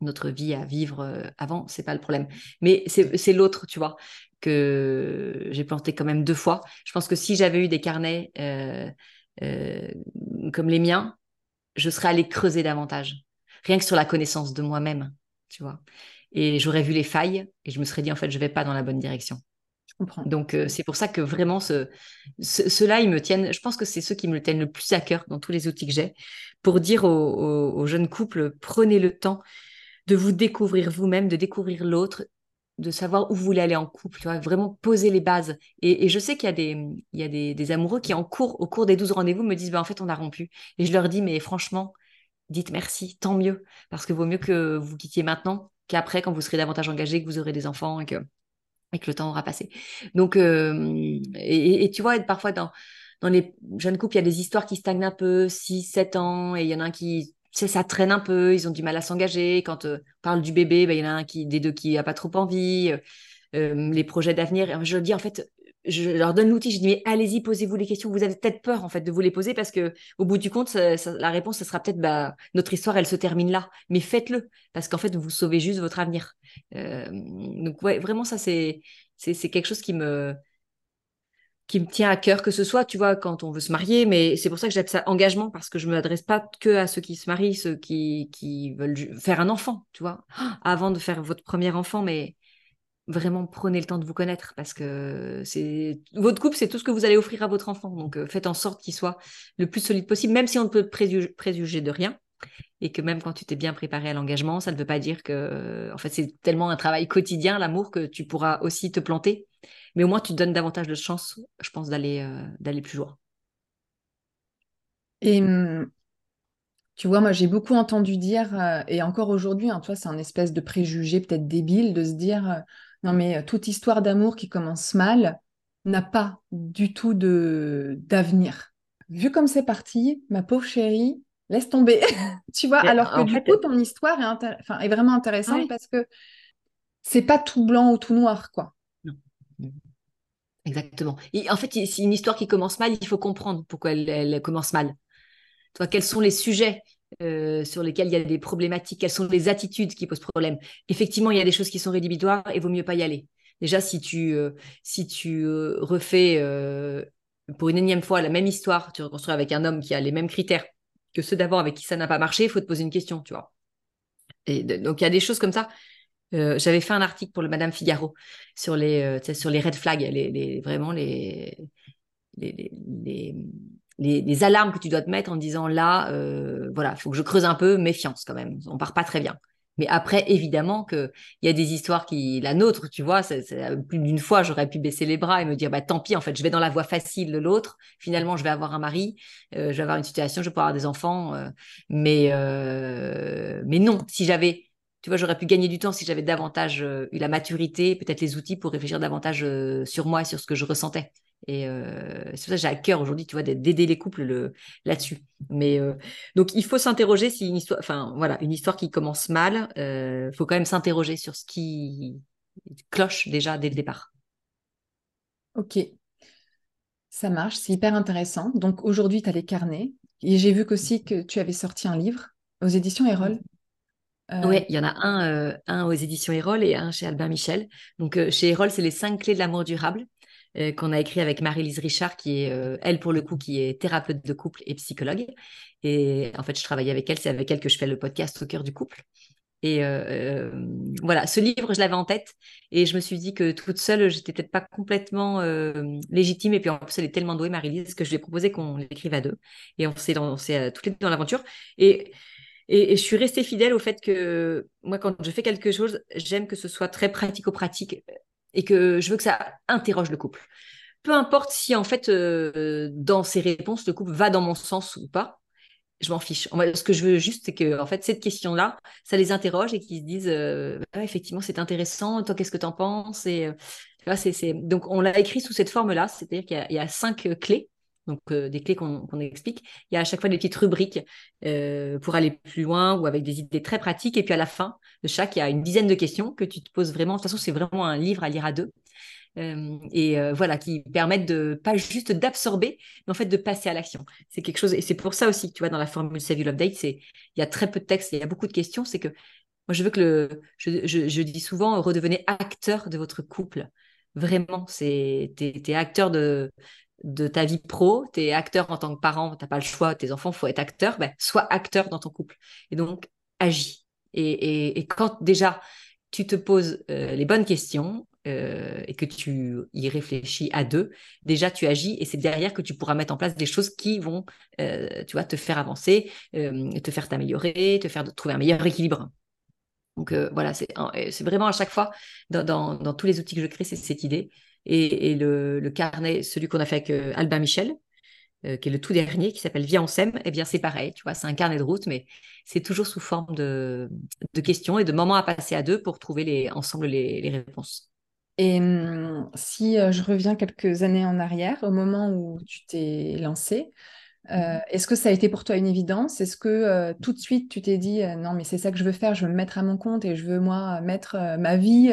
notre vie à vivre euh, avant, c'est pas le problème. Mais c'est l'autre, tu vois, que j'ai planté quand même deux fois. Je pense que si j'avais eu des carnets euh, comme les miens, je serais allée creuser davantage. Rien que sur la connaissance de moi-même, tu vois. Et j'aurais vu les failles et je me serais dit, en fait, je vais pas dans la bonne direction. Donc, euh, c'est pour ça que vraiment, ce, ceux-là, ils me tiennent, je pense que c'est ceux qui me tiennent le plus à cœur dans tous les outils que j'ai, pour dire aux, jeunes couples, prenez le temps de vous découvrir vous-même, de découvrir l'autre, de savoir où vous voulez aller en couple, tu vois, vraiment poser les bases. Et, je sais qu'il y a, des, il y a des, amoureux qui, en cours, au cours des 12 rendez-vous, me disent, ben, en fait, on a rompu. Et je leur dis, mais franchement, dites merci, tant mieux, parce que vaut mieux que vous quittiez maintenant qu'après, quand vous serez davantage engagé, que vous aurez des enfants et que le temps aura passé. Donc, euh, et, tu vois, parfois dans, les jeunes couples, il y a des histoires qui stagnent un peu, 6, 7 ans, et il y en a un qui, ça traîne un peu, ils ont du mal à s'engager. Quand euh, on parle du bébé, ben, il y en a un qui, des deux qui n'a pas trop envie, euh, les projets d'avenir. Je dis, en fait, je leur donne l'outil, je dis mais allez-y, posez-vous les questions. Vous avez peut-être peur en fait de vous les poser parce que au bout du compte, la réponse, ce sera peut-être bah, notre histoire, elle se termine là. Mais faites-le parce qu'en fait, vous sauvez juste votre avenir. Euh, donc ouais, vraiment ça c'est c'est quelque chose qui me qui me tient à cœur, que ce soit, tu vois, quand on veut se marier, mais c'est pour ça que j'appelle ça engagement, parce que je ne m'adresse pas que à ceux qui se marient, ceux qui, qui veulent faire un enfant, tu vois, avant de faire votre premier enfant, mais vraiment prenez le temps de vous connaître parce que c'est votre couple, c'est tout ce que vous allez offrir à votre enfant. Donc euh, faites en sorte qu'il soit le plus solide possible, même si on ne peut préjuger, de rien. Et que même quand tu t'es bien préparé à l'engagement, ça ne veut pas dire que, en fait, c'est tellement un travail quotidien, l'amour, que tu pourras aussi te planter. Mais au moins, tu te donnes davantage de chance, je pense, d'aller euh, d'aller plus loin. Et hum, tu vois, moi, j'ai beaucoup entendu dire, euh, et encore aujourd'hui, hein, c'est un espèce de préjugé peut-être débile de se dire non, mais euh, toute histoire d'amour qui commence mal n'a pas du tout de d'avenir. Vu comme c'est parti, ma pauvre chérie, laisse tomber. tu vois, alors que du coup, ton histoire est, est vraiment intéressante parce que c'est pas tout blanc ou tout noir, quoi. Non. Exactement. Et en fait, c'est une histoire qui commence mal, il faut comprendre pourquoi elle, commence mal. Toi, quels sont les sujets euh, sur lesquels il y a des problématiques, quelles sont les attitudes qui posent problème. Effectivement, il y a des choses qui sont rédhibitoires et vaut mieux pas y aller. Déjà, si tu, euh, si tu euh, refais pour une énième fois la même histoire, tu reconstruis avec un homme qui a les mêmes critères que ceux d'avant avec qui ça n'a pas marché, il faut te poser une question, tu vois. Et donc, il y a des choses comme ça. J'avais fait un article pour le Madame Figaro sur les, sur les red flags, les, vraiment les, les, les, alarmes que tu dois te mettre en disant là, voilà, il faut que je creuse un peu, méfiance quand même, on part pas très bien. Mais après, évidemment qu'il y a des histoires qui, la nôtre, tu vois, plus d'une fois, j'aurais pu baisser les bras et me dire, bah tant pis, en fait, je vais dans la voie facile de l'autre. Finalement, je vais avoir un mari, euh, je vais avoir une situation, je vais pouvoir avoir des enfants. Euh, mais, euh, mais non, si j'avais, tu vois, j'aurais pu gagner du temps si j'avais davantage eu la maturité, peut-être les outils pour réfléchir davantage sur moi et sur ce que je ressentais. Et euh, c'est pour ça que j'ai à cœur aujourd'hui, tu vois, d'aider les couples le, là-dessus. Mais euh, donc, il faut s'interroger si une histoire, enfin voilà, une histoire qui commence mal, il euh, faut quand même s'interroger sur ce qui cloche déjà dès le départ. Ok, ça marche, c'est hyper intéressant. Donc aujourd'hui, tu as les carnets. Et j'ai vu aussi que tu avais sorti un livre aux éditions Erol. Oui, il y en a un, un aux éditions Erol et un chez Albin Michel. Donc chez Erol, c'est les cinq clés de l'amour durable. Euh, qu'on a écrit avec Marie-Lise Richard, qui est, euh, elle, pour le coup, qui est thérapeute de couple et psychologue. Et en fait, je travaille avec elle, c'est avec elle que je fais le podcast Au cœur du couple. Et euh, voilà, ce livre, je l'avais en tête et je me suis dit que toute seule, j'étais peut-être pas complètement légitime. Et puis en plus, elle est tellement douée, Marie-Lise, que je lui ai proposé qu'on l'écrive à deux. Et on s'est toutes les deux dans l'aventure. Et, et, et, je suis restée fidèle au fait que moi, quand je fais quelque chose, j'aime que ce soit très pratico-pratique et que je veux que ça interroge le couple. Peu importe si en fait euh, dans ses réponses le couple va dans mon sens ou pas, je m'en fiche. Ce que je veux juste, c'est que en fait cette question-là, ça les interroge et qu'ils se disent euh, bah effectivement c'est intéressant. Toi, qu'est-ce que tu en penses? Et euh, donc on l'a écrit sous cette forme-là, c'est-à-dire qu'il y, a cinq clés. Donc des clés qu'on, explique. Il y a à chaque fois des petites rubriques pour aller plus loin ou avec des idées très pratiques. Et puis à la fin, de chaque, il y a une dizaine de questions que tu te poses vraiment. De toute façon, c'est vraiment un livre à lire à deux. Euh, et euh, voilà, qui permettent de pas juste d'absorber, mais en fait de passer à l'action. C'est quelque chose, et c'est pour ça aussi, tu vois, dans la formule Save Your Love Date, c'est il y a très peu de texte, il y a beaucoup de questions. C'est que moi, je veux que le, je, je, dis souvent, redevenez acteur de votre couple. Vraiment, c'est t'es, es acteur de de ta vie pro, tu es acteur en tant que parent, tu pas le choix, tes enfants, faut être acteur, ben, sois acteur dans ton couple. Et donc, agis. Et, quand déjà tu te poses euh, les bonnes questions euh, et que tu y réfléchis à deux, déjà tu agis et c'est derrière que tu pourras mettre en place des choses qui vont, euh, tu vois, te faire avancer, te faire t'améliorer, te faire trouver un meilleur équilibre. Donc voilà, c'est vraiment à chaque fois dans, tous les outils que je crée, c'est cette idée. Et, le, carnet, celui qu'on a fait avec Albin Michel, euh, qui est le tout dernier, qui s'appelle Viens on s'aime, eh bien c'est pareil, tu vois, c'est un carnet de route, mais c'est toujours sous forme de, questions et de moments à passer à deux pour trouver les, ensemble les, réponses. Et hum, si euh, je reviens quelques années en arrière, au moment où tu t'es lancé, euh, est-ce que ça a été pour toi une évidence? Est-ce que tout de suite tu t'es dit non mais c'est ça que je veux faire, je veux me mettre à mon compte et je veux moi mettre ma vie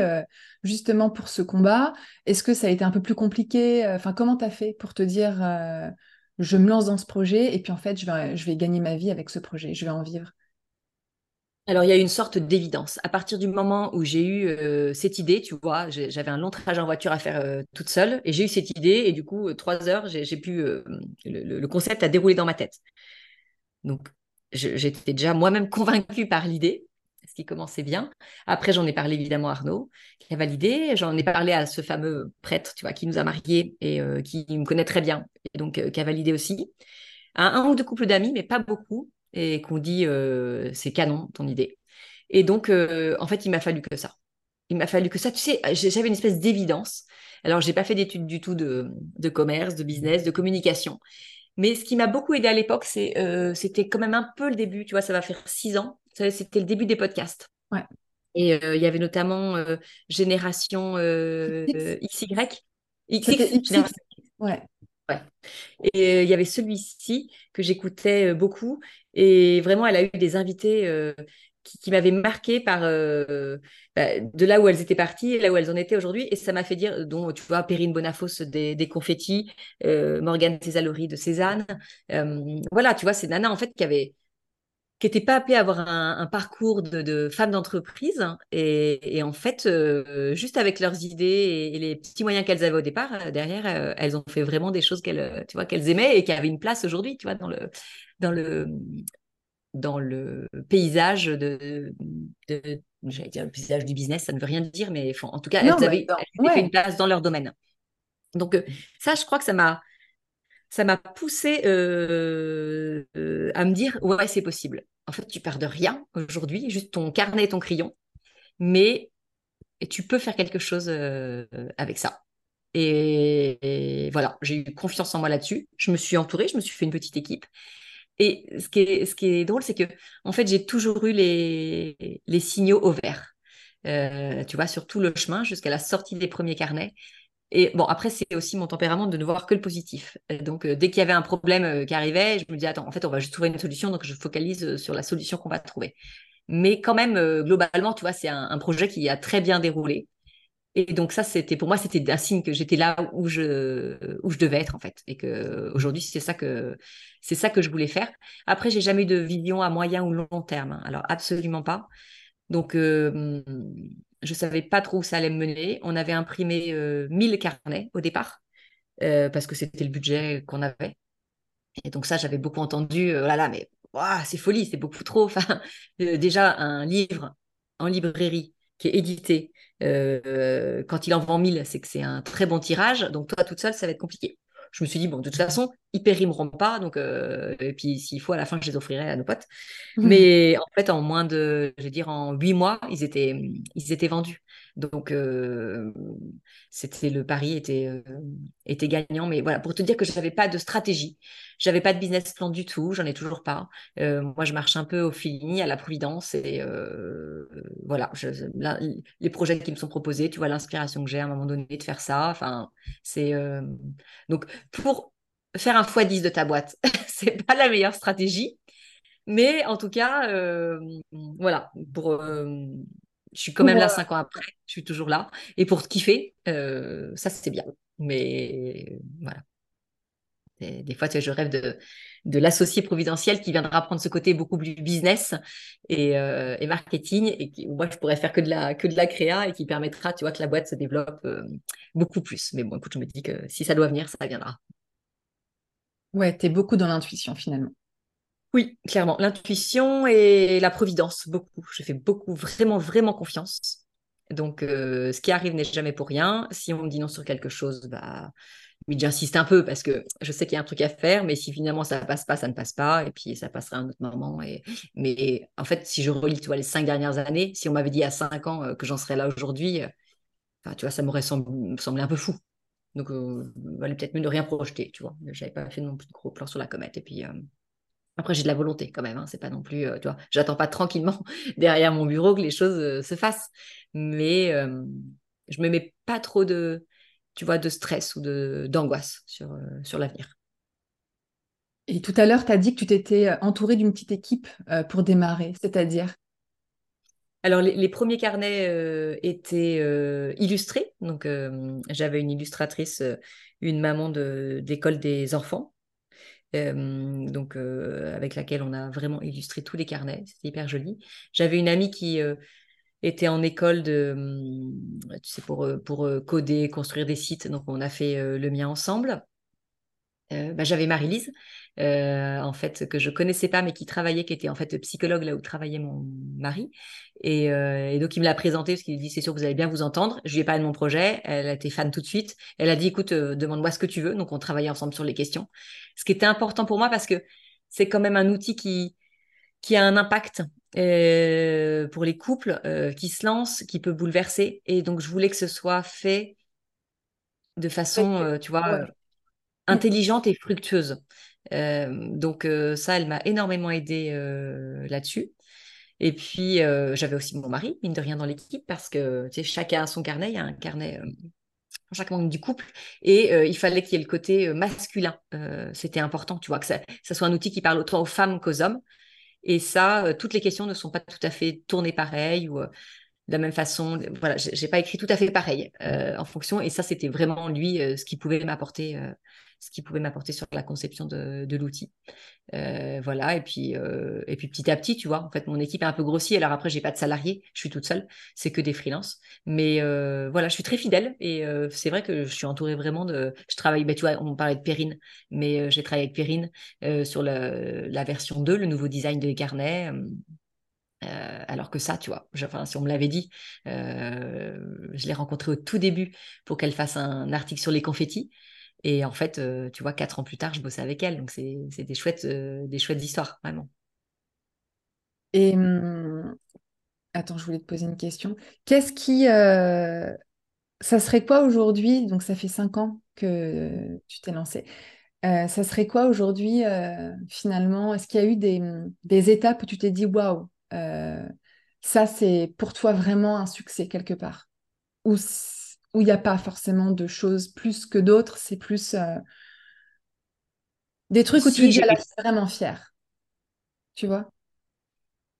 justement pour ce combat? Est-ce que ça a été un peu plus compliqué? Enfin comment tu as fait pour te dire je me lance dans ce projet et puis en fait, je vais, je vais gagner ma vie avec ce projet, je vais en vivre? Alors, il y a une sorte d'évidence. À partir du moment où j'ai eu euh, cette idée, tu vois, j'avais un long trajet en voiture à faire euh, toute seule et j'ai eu cette idée et du coup, euh, trois heures, j'ai pu, le, concept a déroulé dans ma tête. Donc, j'étais déjà moi-même convaincue par l'idée ce qui commençait bien. Après, j'en ai parlé évidemment à Arnaud, qui a validé. J'en ai parlé à ce fameux prêtre, tu vois, qui nous a mariés et qui me connaît très bien, et donc qui a validé aussi. Un, un ou deux couples d'amis, mais pas beaucoup, et qu'on dit euh, c'est canon ton idée. Et donc, en fait, il m'a fallu que ça. Il m'a fallu que ça. Tu sais, j'avais une espèce d'évidence. Alors, j'ai pas fait d'études du tout de, de, commerce, de business, de communication. Mais ce qui m'a beaucoup aidé à l'époque, c'est, c'était quand même un peu le début. Tu vois, ça va faire six ans c'était le début des podcasts. Ouais. Et euh, il y avait notamment euh, Génération XY. XX, Ouais. Et il y avait celui-ci que j'écoutais beaucoup. Et vraiment, elle a eu des invités qui, m'avaient marqué par bah, de là où elles étaient parties là où elles en étaient aujourd'hui. Et ça m'a fait dire, dont tu vois, Perrine Bonafos des, des Confettis, Morgane Césalori de Cézanne. voilà, tu vois, c'est Nana en fait qui avait qui n'étaient pas appelées à avoir un, parcours de, de femmes d'entreprise. Hein, et, en fait, euh, juste avec leurs idées et, les petits moyens qu'elles avaient au départ, euh, derrière, euh, elles ont fait vraiment des choses qu'elles, tu vois, qu'elles aimaient et qui avaient une place aujourd'hui, tu vois, dans le, dans le, dans le paysage de, de j'allais dire le paysage du business, ça ne veut rien dire, mais en tout cas, elles avaient, fait une place dans leur domaine. Donc ça, je crois que ça m'a ça m'a poussé euh, euh, à me dire ouais c'est possible. En fait, tu perds de rien aujourd'hui, juste ton carnet et ton crayon, mais tu peux faire quelque chose euh, avec ça. Et, voilà, j'ai eu confiance en moi là-dessus. Je me suis entourée, je me suis fait une petite équipe. Et ce qui est, ce qui est drôle, c'est que en fait, j'ai toujours eu les, les signaux au vert. tu vois, sur tout le chemin jusqu'à la sortie des premiers carnets. Et bon, après, c'est aussi mon tempérament de ne voir que le positif. donc, euh, dès qu'il y avait un problème euh, qui arrivait, je me disais, attends, en fait, on va juste trouver une solution, donc je focalise euh, sur la solution qu'on va trouver. Mais quand même, globalement, tu vois, c'est un, projet qui a très bien déroulé. Et donc, ça, c'était pour moi, c'était un signe que j'étais là où je, où je devais être, en fait. Et que aujourd'hui, c'est ça que, ça que je voulais faire. Après, j'ai jamais eu de vision à moyen ou long terme. Hein. Alors, absolument pas. Donc, je savais pas trop où ça allait me mener. On avait imprimé 1000 euh, carnets au départ, euh, parce que c'était le budget qu'on avait. Et donc ça, j'avais beaucoup entendu, euh, oh là là, mais c'est folie, c'est beaucoup trop. Déjà, un livre en librairie qui est édité, quand il en vend 1000, c'est que c'est un très bon tirage. Donc toi, toute seule, ça va être compliqué je me suis dit, bon, de toute façon, ils périmeront pas. Donc, euh, et puis, s'il faut, à la fin, je les offrirai à nos potes. Mmh. Mais en fait, en moins de, je veux dire, en huit mois, ils étaient, ils étaient vendus. Donc, euh, c'était le pari était, euh, était gagnant. Mais voilà, pour te dire que je n'avais pas de stratégie, j'avais pas de business plan du tout, j'en ai toujours pas. moi, je marche un peu au feeling, à la providence, et voilà, les projets qui me sont proposés, tu vois, l'inspiration que j'ai à un moment donné de faire ça. Enfin, c'est donc pour faire un x10 de ta boîte, c'est pas la meilleure stratégie. Mais en tout cas, voilà, pour, je suis quand même là cinq ans après, je suis toujours là. Et pour kiffer, euh, ça c'est bien. Mais voilà. des fois, tu vois, je rêve de, de l'associé providentiel qui viendra prendre ce côté beaucoup plus business et, euh, marketing et qui, moi je pourrais faire que de la que de la créa et qui permettra, tu vois, que la boîte se développe euh, beaucoup plus. Mais bon, écoute, je me dis que si ça doit venir, ça viendra. Ouais, tu es beaucoup dans l'intuition finalement. Oui, clairement. L'intuition et la providence, beaucoup. Je fais beaucoup, vraiment, vraiment confiance. Donc, euh, ce qui arrive n'est jamais pour rien. Si on me dit non sur quelque chose, bah, oui, j'insiste un peu parce que je sais qu'il y a un truc à faire, mais si finalement ça passe pas, ça ne passe pas, et puis ça passera à un autre moment. Et... Mais en fait, si je relis tu les cinq dernières années, si on m'avait dit à cinq ans euh, que j'en serais là aujourd'hui, euh, tu vois, ça m'aurait semblé un peu fou. Donc, il valait peut-être mieux de rien projeter, tu vois. J'avais pas fait non plus de gros plans sur la comète. Et puis, après, j'ai de la volonté quand même. Hein. C'est pas non plus, euh, tu vois, j'attends pas tranquillement derrière mon bureau que les choses euh, se fassent. Mais euh, je me mets pas trop de, tu vois, de stress ou de d'angoisse sur, sur l'avenir. Et tout à l'heure, tu as dit que tu t'étais entourée d'une petite équipe pour démarrer, c'est-à-dire? Alors, les, premiers carnets étaient illustrés. Donc, j'avais une illustratrice, une maman d'école des enfants, euh, donc euh, avec laquelle on a vraiment illustré tous les carnets. C'était hyper joli. J'avais une amie qui euh, était en école sais, pour, pour coder, construire des sites. Donc on a fait le mien ensemble. Bah, j'avais Marie-Lise, en fait, que je connaissais pas, mais qui travaillait, qui était en fait psychologue là où travaillait mon mari. Et, donc, il me l'a présenté parce qu'il dit, c'est sûr que vous allez bien vous entendre. Je lui ai parlé de mon projet. Elle a été fan tout de suite. Elle a dit, écoute, demande-moi ce que tu veux. Donc, on travaillait ensemble sur les questions ce qui était important pour moi parce que c'est quand même un outil qui a un impact euh, pour les couples euh, qui se lancent, qui peut bouleverser. Et donc, je voulais que ce soit fait de façon, euh, tu vois, intelligente et fructueuse. donc, ça, elle m'a énormément aidée là-dessus. Et puis, j'avais aussi mon mari, mine de rien, dans l'équipe, parce que tu sais, chacun a son carnet. Il y a un carnet chaque membre du couple, et il fallait qu'il y ait le côté masculin. C'était important, tu vois, que ça, ça, soit un outil qui parle autant aux femmes qu'aux hommes. Et ça, toutes les questions ne sont pas tout à fait tournées pareil ou de la même façon. Voilà, j'ai pas écrit tout à fait pareil en fonction. Et ça, c'était vraiment lui ce qui pouvait m'apporter ce qui pouvait m'apporter sur la conception de, l'outil. Euh, voilà, et puis, euh, et puis petit à petit, tu vois, en fait, mon équipe est un peu grossie. Alors après, j'ai pas de salariés, je suis toute seule, c'est que des freelances. Mais euh, voilà, je suis très fidèle et c'est vrai que je suis entourée vraiment de. Je travaille, bah, tu vois, on parlait de Perrine, mais j'ai travaillé avec Perrine sur la, version 2, le nouveau design des carnets. alors que ça, tu vois, enfin, si on me l'avait dit, je l'ai rencontrée au tout début pour qu'elle fasse un article sur les confettis. Et en fait, euh, tu vois, quatre ans plus tard, je bossais avec elle. Donc, c'est des chouettes, euh, des chouettes histoires, vraiment. Et hum, attends, je voulais te poser une question. Qu'est-ce qui. Euh, ça serait quoi aujourd'hui Donc, ça fait cinq ans que tu t'es lancé. ça serait quoi aujourd'hui, finalement? Est-ce qu'il y a eu des, des, étapes où tu t'es dit, waouh, ça, c'est pour toi vraiment un succès quelque part? Où il n'y a pas forcément de choses plus que d'autres, c'est plus euh, des trucs où tu là, je vraiment fière. Tu vois?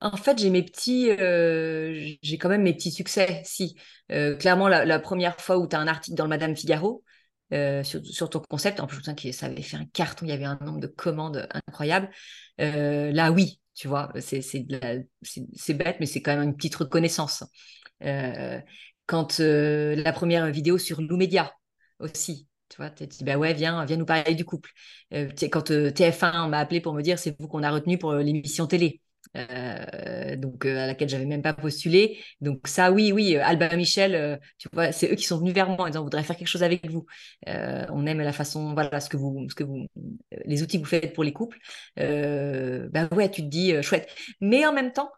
En fait, j'ai mes petits, euh, j'ai quand même mes petits succès. Si, euh, clairement, la, première fois où tu as un article dans le Madame Figaro sur, ton concept, en plus, je que ça avait fait un carton, il y avait un nombre de commandes incroyable. là, oui, tu vois, c'est bête, mais c'est quand même une petite reconnaissance quand euh, la première vidéo sur Loumédia aussi, tu vois, tu dit, bah ouais, viens, viens nous parler du couple. Euh, quand euh, TF1 m'a appelé pour me dire, c'est vous qu'on a retenu pour l'émission télé. donc à laquelle j'avais même pas postulé. Donc ça, oui, oui, Alba Michel, tu vois, c'est eux qui sont venus vers moi en disant on voudrait faire quelque chose avec vous. on aime la façon, voilà, ce que vous, ce que vous, les outils que vous faites pour les couples. bah ouais, tu te dis chouette. Mais en même temps,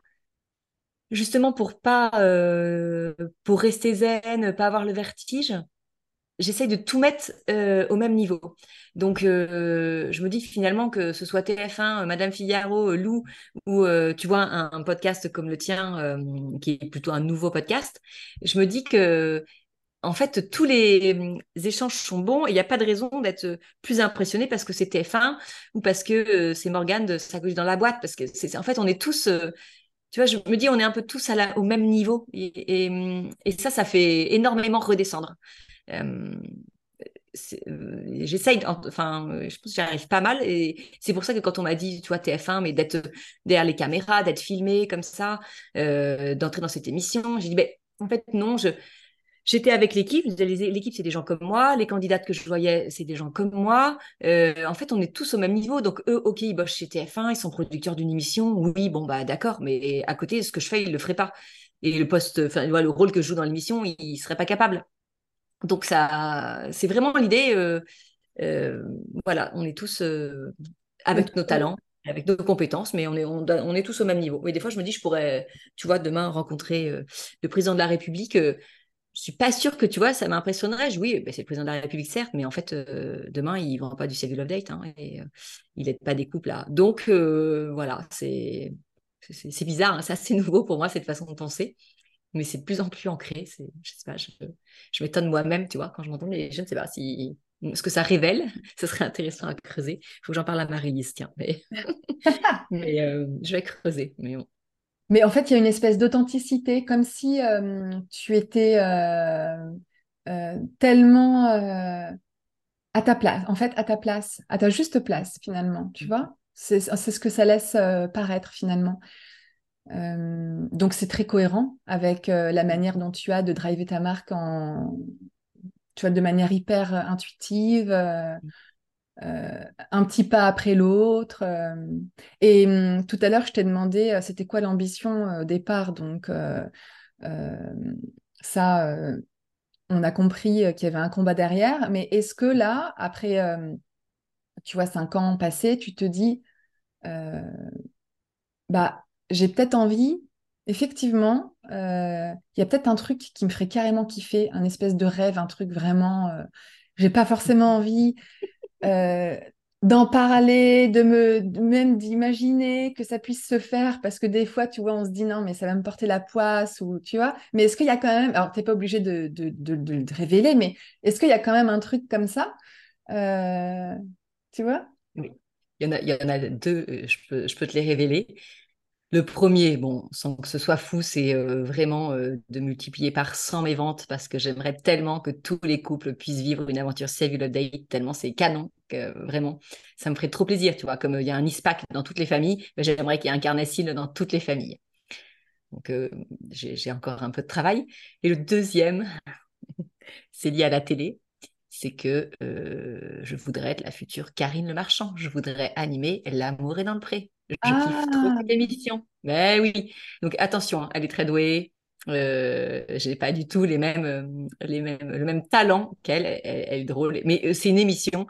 justement pour pas euh, pour rester zen, pas avoir le vertige, j'essaye de tout mettre euh, au même niveau. Donc euh, je me dis finalement que ce soit TF1, Madame Figaro, Lou ou tu vois un, podcast comme le tien qui est plutôt un nouveau podcast, je me dis que en fait, tous les échanges sont bons il n'y a pas de raison d'être plus impressionné parce que c'est TF1 ou parce que c'est Morgane de Sa dans la boîte. Parce que c'est, en fait, on est tous tu vois, je me dis, on est un peu tous au même niveau. Et, ça, ça fait énormément redescendre. Euh, euh, j'essaye, enfin, je pense que j'arrive pas mal. Et c'est pour ça que quand on m'a dit, tu vois, TF1, mais d'être derrière les caméras, d'être filmé comme ça, euh, d'entrer dans cette émission, j'ai dit, ben, en fait, non, je, J'étais avec l'équipe, l'équipe c'est des gens comme moi, les candidates que je voyais c'est des gens comme moi. Euh, en fait, on est tous au même niveau. Donc eux, ok, ils bossent chez TF1, ils sont producteurs d'une émission. Oui, bon bah d'accord, mais à côté, ce que je fais, ils le feraient pas. Et le poste, enfin le rôle que je joue dans l'émission, ils seraient pas capables. Donc ça, c'est vraiment l'idée. Euh, euh, voilà, on est tous avec nos talents avec nos compétences, mais on est, on, est tous au même niveau. Et des fois, je me dis, je pourrais, tu vois, demain rencontrer le président de la République je suis pas sûre que tu vois, ça m'impressionnerait. Oui, ben, c'est le président de la République, certes, mais en fait, euh, demain, il ne vend pas du civil update hein, et euh, il n'aide pas des couples là. Donc, euh, voilà, c'est c'est bizarre, hein, c'est assez nouveau pour moi, cette façon de penser, mais c'est de plus en plus ancré. Je sais pas, je, je m'étonne moi-même, tu vois, quand je m'entends, mais je ne sais pas si ce que ça révèle, ce serait intéressant à creuser. Il faut que j'en parle à Marie-Lise, tiens, mais, mais je vais creuser. Mais bon. Mais en fait, il y a une espèce d'authenticité, comme si euh, tu étais euh, euh, tellement à ta place, en fait, à ta place, à ta juste place, finalement, tu vois? C'est ce que ça laisse paraître, finalement. donc, c'est très cohérent avec la manière dont tu as de driver ta marque en, tu vois, de manière hyper intuitive. Euh, un petit pas après l'autre. Euh. et hum, tout à l'heure, je t'ai demandé, euh, c'était quoi l'ambition au départ? Donc, ça, on a compris qu'il y avait un combat derrière. Mais est-ce que là, après, tu vois, cinq ans passés, tu te dis, bah, j'ai peut-être envie, effectivement, il y a peut-être un truc qui me ferait carrément kiffer, un espèce de rêve, un truc vraiment. j'ai pas forcément envie euh, d'en parler, de me même d'imaginer que ça puisse se faire parce que des fois, tu vois, on se dit non, mais ça va me porter la poisse ou tu vois. Mais est-ce qu'il y a quand même, alors t'es pas obligé de, de, de, révéler, mais est-ce qu'il y a quand même un truc comme ça, euh, tu vois? Oui, il y en a, il y en a deux. Euh, je peux, je peux te les révéler. Le premier, bon, sans que ce soit fou, c'est euh, vraiment euh, de multiplier par 100 mes ventes parce que j'aimerais tellement que tous les couples puissent vivre une aventure Save Your Date, tellement c'est canon que vraiment, ça me ferait trop plaisir, tu vois. Comme euh, il y a un ISPAC dans toutes les familles, j'aimerais qu'il y ait un carnacile dans toutes les familles. Donc, j'ai encore un peu de travail. Et le deuxième, c'est lié à la télé c'est que je voudrais être la future Karine Le Marchand. Je voudrais animer L'amour est dans le pré. Je kiffe trop cette ah! émission. Mais oui. Donc attention, hein, elle est très douée. Euh, je n'ai pas du tout les mêmes, euh, les mêmes, le même talent qu'elle. Elle, est drôle. Mais euh, c'est une émission,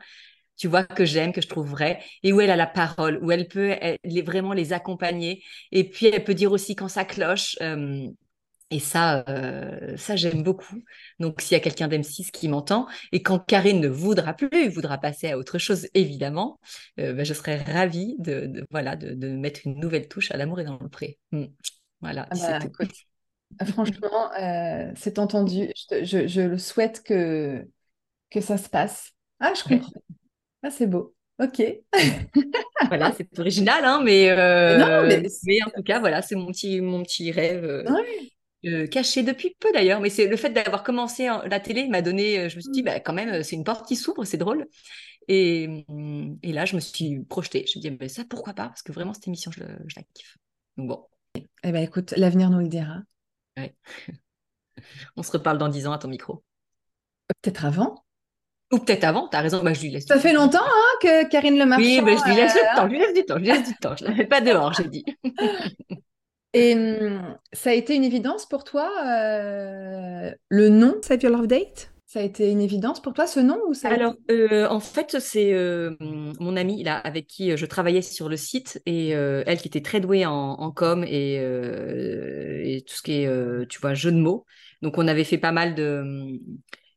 tu vois, que j'aime, que je trouve vraie, et où elle a la parole, où elle peut vraiment les accompagner. Et puis, elle peut dire aussi quand ça cloche. Et ça, euh, ça j'aime beaucoup. Donc, s'il y a quelqu'un d'M6 qui m'entend, et quand Karine ne voudra plus, voudra passer à autre chose, évidemment, euh, bah, je serais ravie de, voilà, de, mettre une nouvelle touche à l'amour et dans le pré. Hmm. Voilà. Ah bah, ah, franchement, euh, c'est entendu. Je, je, le souhaite que, que ça se passe. Ah, je comprends. Ah, c'est beau. Ok. voilà, c'est original, hein, mais, non, mais, en tout cas, voilà, c'est mon petit, mon petit rêve. Euh, caché depuis peu d'ailleurs, mais c'est le fait d'avoir commencé la télé m'a donné, euh, je me suis dit, bah, quand même, c'est une porte qui s'ouvre, c'est drôle. Et, mm, et, là, je me suis projetée. Je me suis dit, bah, ça, pourquoi pas? Parce que vraiment, cette émission, je, la kiffe. Donc bon. Eh bien, écoute, l'avenir nous le dira. Ouais. On se reparle dans dix ans à ton micro. Peut-être avant ou peut-être avant, tu as raison, bah, je lui laisse. Ça fait longtemps hein, que Karine Le Marchand. Oui, mais je lui laisse le temps, je lui laisse du temps, je lui laisse du temps. Je ne la mets pas dehors, j'ai dit. Et hum, ça a été une évidence pour toi, euh, le nom? Save Your Love Date? Ça a été une évidence pour toi ce nom ou ça Alors, euh, en fait, c'est euh, mon amie là, avec qui je travaillais sur le site et elle qui était très douée en, com et, et, tout ce qui est, tu vois, jeu de mots. Donc, on avait fait pas mal de,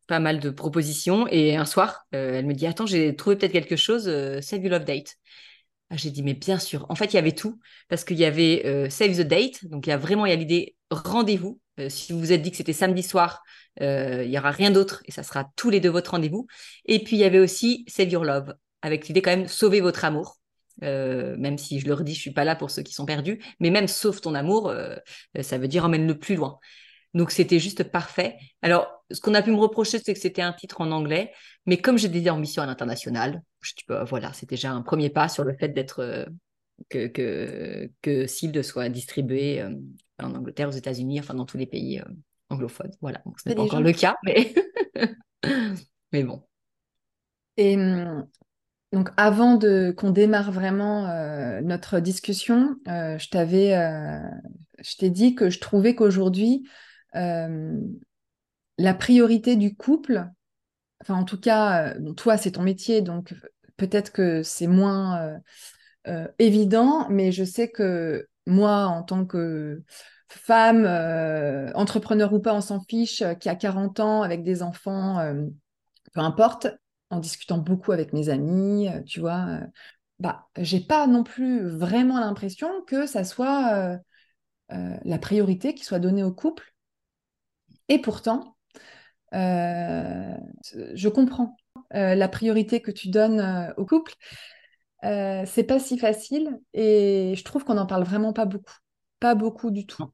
pas mal de propositions et un soir, elle me dit Attends, j'ai trouvé peut-être quelque chose, Save Your Love Date. Ah, j'ai dit, mais bien sûr. En fait, il y avait tout, parce qu'il y avait euh, Save the Date, donc il y a vraiment l'idée rendez-vous. Euh, si vous vous êtes dit que c'était samedi soir, euh, il y aura rien d'autre et ça sera tous les deux votre rendez-vous. Et puis il y avait aussi Save Your Love, avec l'idée quand même sauver votre amour. même si je le redis, je suis pas là pour ceux qui sont perdus, mais même sauve ton amour, ça veut dire emmène-le plus loin. Donc c'était juste parfait. Alors, ce qu'on a pu me reprocher, c'est que c'était un titre en anglais, mais comme j'ai des ambitions à l'international, je bah, voilà, c'est déjà un premier pas sur le fait d'être euh, que, que, que soit distribué euh, en Angleterre, aux États-Unis, enfin dans tous les pays euh, anglophones. Voilà, ce n'est pas encore le cas, mais mais bon. Et hum, donc avant de qu'on démarre vraiment notre discussion, je t'avais, je t'ai dit que je trouvais qu'aujourd'hui euh, la priorité du couple, enfin en tout cas, euh, toi c'est ton métier, donc peut-être que c'est moins euh, évident, mais je sais que moi en tant que femme, entrepreneur ou pas, on s'en fiche, qui a 40 ans avec des enfants, peu importe, en discutant beaucoup avec mes amis, tu vois, bah, j'ai pas non plus vraiment l'impression que ça soit la priorité qui soit donnée au couple et pourtant, euh, je comprends euh, la priorité que tu donnes euh, au couple. c'est pas si facile et je trouve qu'on n'en parle vraiment pas beaucoup. Pas beaucoup du tout.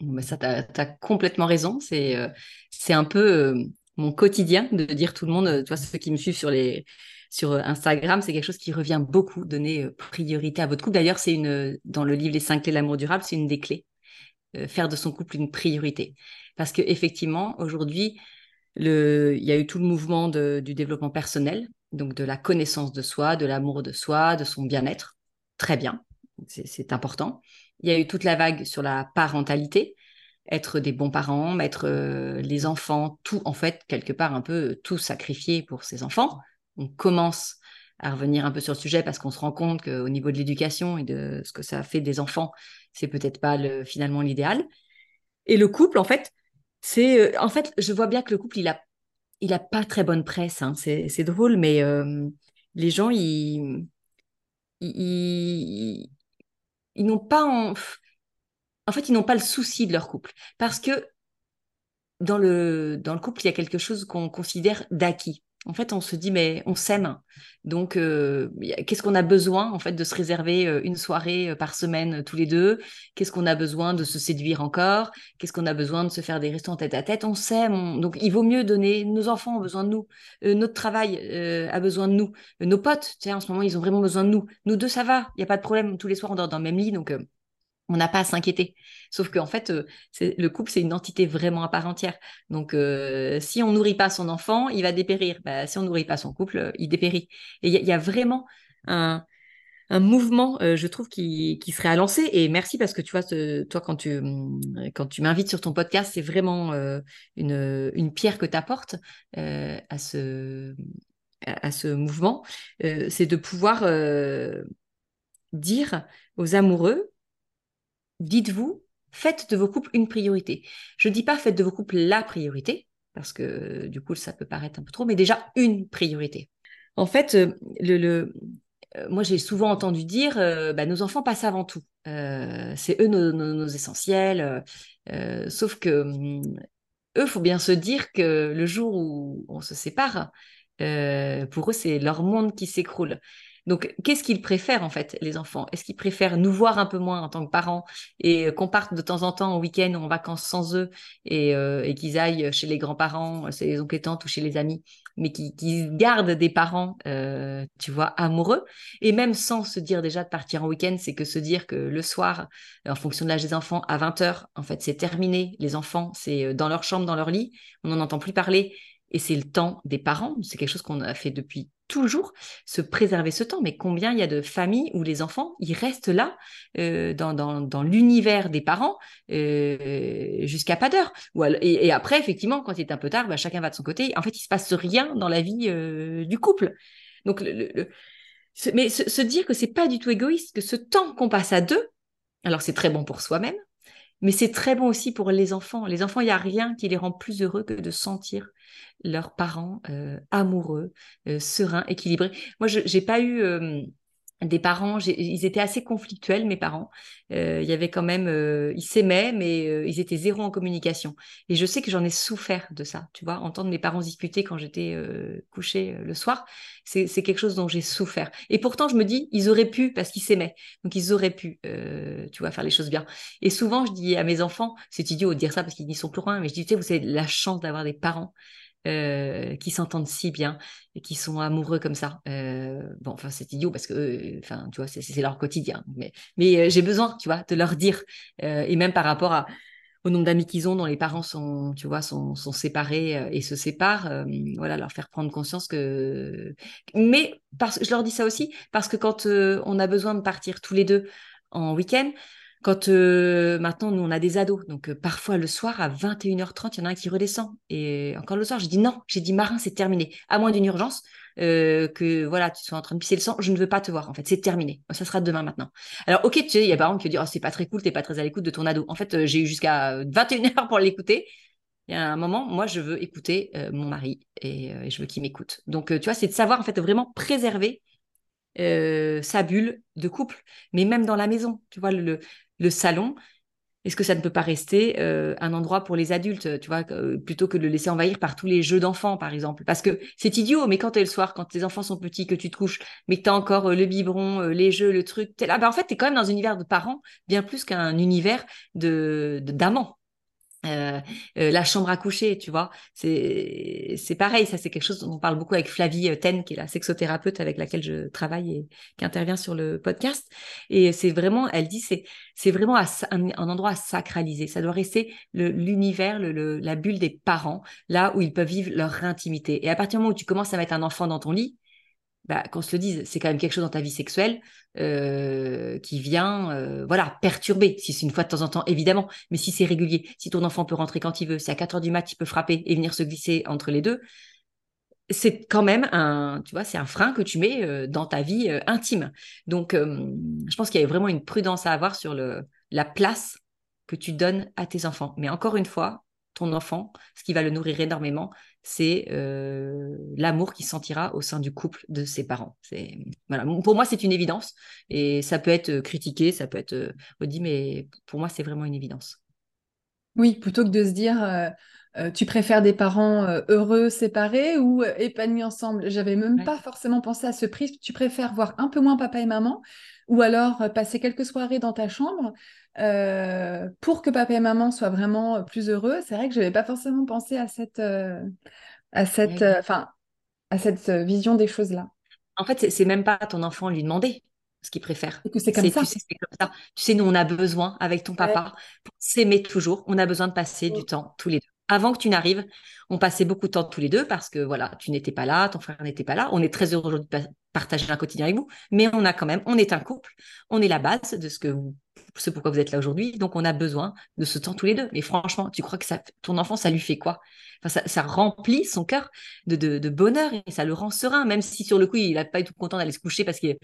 Mais ça, tu as, complètement raison. C'est un peu mon quotidien de dire tout le monde, toi, ceux qui me suivent sur les sur Instagram, c'est quelque chose qui revient beaucoup, donner priorité à votre couple. D'ailleurs, c'est une dans le livre Les cinq clés de l'amour durable, c'est une des clés. faire de son couple une priorité. Parce qu'effectivement, aujourd'hui, il y a eu tout le mouvement du développement personnel, donc de la connaissance de soi, de l'amour de soi, de son bien-être. Très bien, c'est important. Il y a eu toute la vague sur la parentalité, être des bons parents, mettre euh, les enfants, tout, en fait, quelque part, un peu tout sacrifier pour ses enfants. On commence à revenir un peu sur le sujet parce qu'on se rend compte qu'au niveau de l'éducation et de ce que ça fait des enfants, c'est peut-être pas le, finalement l'idéal. Et le couple, en fait, c'est, euh, en fait, je vois bien que le couple, il a, pas très bonne presse. Hein. C'est, drôle, mais euh, les gens, ils, ils, ils n'ont pas en... fait, ils n'ont pas le souci de leur couple parce que dans le couple, il y a quelque chose qu'on considère d'acquis. En fait, on se dit, mais on s'aime. Donc, euh, qu'est-ce qu'on a besoin, en fait, de se réserver euh, une soirée euh, par semaine tous les deux? Qu'est-ce qu'on a besoin de se séduire encore? Qu'est-ce qu'on a besoin de se faire des restaurants tête à tête? On s'aime. Donc, il vaut mieux donner. Nos enfants ont besoin de nous. notre travail a besoin de nous. nos potes, tu sais, en ce moment, ils ont vraiment besoin de nous. Nous deux, ça va. Il n'y a pas de problème. Tous les soirs, on dort dans le même lit. Donc, on n'a pas à s'inquiéter. Sauf qu'en fait, euh, le couple, c'est une entité vraiment à part entière. Donc, euh, si on nourrit pas son enfant, il va dépérir. Bah, si on nourrit pas son couple, euh, il dépérit. Et il y, a vraiment un, mouvement, je trouve, qui, serait à lancer. Et merci parce que tu vois, toi, quand tu, quand tu m'invites sur ton podcast, c'est vraiment une, une, pierre que tu apportes à, ce, à ce mouvement. c'est de pouvoir dire aux amoureux, dites-vous, faites de vos couples une priorité. Je ne dis pas faites de vos couples la priorité, parce que du coup, ça peut paraître un peu trop, mais déjà une priorité. En fait, euh, euh, moi, j'ai souvent entendu dire, euh, bah, nos enfants passent avant tout. c'est eux nos, essentiels. sauf que hum, eux, faut bien se dire que le jour où on se sépare, pour eux, c'est leur monde qui s'écroule. Donc, qu'est-ce qu'ils préfèrent en fait, les enfants? Est-ce qu'ils préfèrent nous voir un peu moins en tant que parents et qu'on parte de temps en temps en week-end ou en vacances sans eux et, euh, qu'ils aillent chez les grands-parents, chez les oncles ou chez les amis, mais qu'ils gardent des parents, euh, tu vois, amoureux? Et même sans se dire déjà de partir en week-end, c'est que se dire que le soir, en fonction de l'âge des enfants, à 20h, en fait, c'est terminé. Les enfants, c'est euh, dans leur chambre, dans leur lit, on n'en entend plus parler et c'est le temps des parents. C'est quelque chose qu'on a fait depuis toujours, se préserver ce temps. Mais combien il y a de familles où les enfants, ils restent là, euh, dans, dans, l'univers des parents, euh, jusqu'à pas d'heure. Et, après, effectivement, quand il est un peu tard, bah, chacun va de son côté. En fait, il se passe rien dans la vie euh, du couple. Donc, mais se, se, dire que c'est pas du tout égoïste, que ce temps qu'on passe à deux, alors c'est très bon pour soi-même, mais c'est très bon aussi pour les enfants. Les enfants, il n'y a rien qui les rend plus heureux que de sentir leurs parents euh, amoureux, euh, sereins, équilibrés. Moi, je n'ai pas eu euh, des parents, ils étaient assez conflictuels, mes parents. il y avait quand même, ils s'aimaient, mais ils étaient zéro en communication. Et je sais que j'en ai souffert de ça, tu vois, entendre mes parents discuter quand j'étais couchée le soir, c'est quelque chose dont j'ai souffert. Et pourtant, je me dis, ils auraient pu, parce qu'ils s'aimaient, donc ils auraient pu, tu vois, faire les choses bien. Et souvent, je dis à mes enfants, c'est idiot de dire ça parce qu'ils n'y sont plus rien, mais je dis, tu sais, vous avez la chance d'avoir des parents euh, qui s'entendent si bien et qui sont amoureux comme ça. Euh, bon, enfin, c'est idiot parce que, euh, enfin, tu vois, c'est leur quotidien. Mais, j'ai besoin, tu vois, de leur dire. et même par rapport au nombre d'amis qu'ils ont dont les parents sont, tu vois, sont séparés et se séparent, voilà, leur faire prendre conscience que. Mais parce, je leur dis ça aussi parce que quand on a besoin de partir tous les deux en week-end, quand euh, maintenant, nous, on a des ados, donc euh, parfois le soir à 21h30, il y en a un qui redescend. Et encore le soir, j'ai dit non, j'ai dit Marin, c'est terminé. À moins d'une urgence, euh, que voilà, tu sois en train de pisser le sang, je ne veux pas te voir, en fait, c'est terminé. Ça sera demain maintenant. Alors, ok, tu sais, il y a par exemple qui dit, oh, c'est pas très cool, t'es pas très à l'écoute de ton ado. En fait, j'ai eu jusqu'à 21h pour l'écouter. Il y a un moment, moi, je veux écouter mon mari et, et je veux qu'il m'écoute. Donc, tu vois, c'est de savoir, en fait, vraiment préserver sa bulle de couple, mais même dans la maison, tu vois, le, le salon, est-ce que ça ne peut pas rester euh, un endroit pour les adultes, tu vois, euh, plutôt que de le laisser envahir par tous les jeux d'enfants, par exemple? Parce que c'est idiot, mais quand tu es le soir, quand tes enfants sont petits, que tu te couches, mais que tu as encore euh, le biberon, les jeux, le truc, es là, ben, en fait, tu es quand même dans un univers de parents, bien plus qu'un univers de d'amants. Euh, euh, la chambre à coucher, tu vois, c'est c'est pareil. Ça, c'est quelque chose dont on parle beaucoup avec Flavie euh, Ten, qui est la sexothérapeute avec laquelle je travaille et qui intervient sur le podcast. Et c'est vraiment, elle dit, c'est c'est vraiment un, endroit à sacraliser. Ça doit rester l'univers, le, la bulle des parents, là où ils peuvent vivre leur intimité. Et à partir du moment où tu commences à mettre un enfant dans ton lit, bah, qu'on se le dise, c'est quand même quelque chose dans ta vie sexuelle euh, qui vient, euh, voilà, perturber. Si c'est une fois de temps en temps, évidemment, mais si c'est régulier, si ton enfant peut rentrer quand il veut, si à 4 heures du mat, il peut frapper et venir se glisser entre les deux, c'est quand même un, tu vois, c'est un frein que tu mets euh, dans ta vie intime. Donc, je pense qu'il y a vraiment une prudence à avoir sur le, la place que tu donnes à tes enfants. Mais encore une fois, ton enfant, ce qui va le nourrir énormément, c'est euh, l'amour qu'il sentira au sein du couple de ses parents. C'est voilà, pour moi c'est une évidence et ça peut être critiqué, ça peut être dit, mais pour moi c'est vraiment une évidence. Oui, plutôt que de se dire euh, tu préfères des parents euh, heureux séparés ou euh, épanouis ensemble? J'avais même pas forcément pensé à ce prisme. Tu préfères voir un peu moins papa et maman ou alors passer quelques soirées dans ta chambre pour que papa et maman soient vraiment plus heureux. C'est vrai que je n'avais pas forcément pensé à cette, à cette, enfin, à cette vision des choses là. En fait, c'est même pas ton enfant lui demander ce qu'il préfère. que c'est comme ça. Tu sais, c'est comme ça. Tu sais, nous, on a besoin, avec ton papa, pour s'aimer toujours, on a besoin de passer du temps tous les deux avant que tu n'arrives, on passait beaucoup de temps tous les deux parce que voilà, tu n'étais pas là, ton frère n'était pas là. On est très heureux aujourd'hui de partager un quotidien avec vous, mais on a quand même, on est un couple, on est la base de ce que vous, ce pourquoi vous êtes là aujourd'hui, donc on a besoin de ce temps tous les deux. Mais franchement, tu crois que ça, ton enfant, ça lui fait quoi? Ça, remplit son cœur de, bonheur et ça le rend serein, même si sur le coup, il n'a pas été tout content d'aller se coucher parce qu'il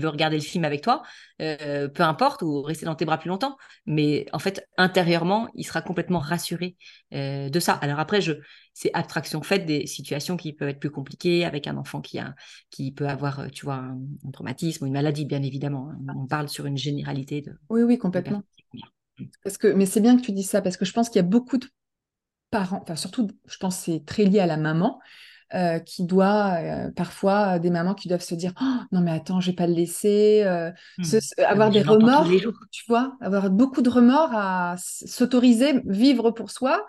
veut regarder le film avec toi, euh, peu importe, ou rester dans tes bras plus longtemps. Mais en fait, intérieurement, il sera complètement rassuré euh, de ça. Alors après, je, c'est abstraction faite des situations qui peuvent être plus compliquées avec un enfant qui, a, qui peut avoir, euh, tu vois, un, traumatisme ou une maladie, bien évidemment. Hein. On parle sur une généralité de. Oui, oui, complètement. Parce que, mais c'est bien que tu dis ça parce que je pense qu'il y a beaucoup de parents, enfin surtout, je pense que c'est très lié à la maman, euh, qui doit, euh, parfois, des mamans qui doivent se dire oh, non, mais attends, je vais pas le laisser, euh, mmh. avoir des remords, tu vois, avoir beaucoup de remords à s'autoriser, vivre pour soi.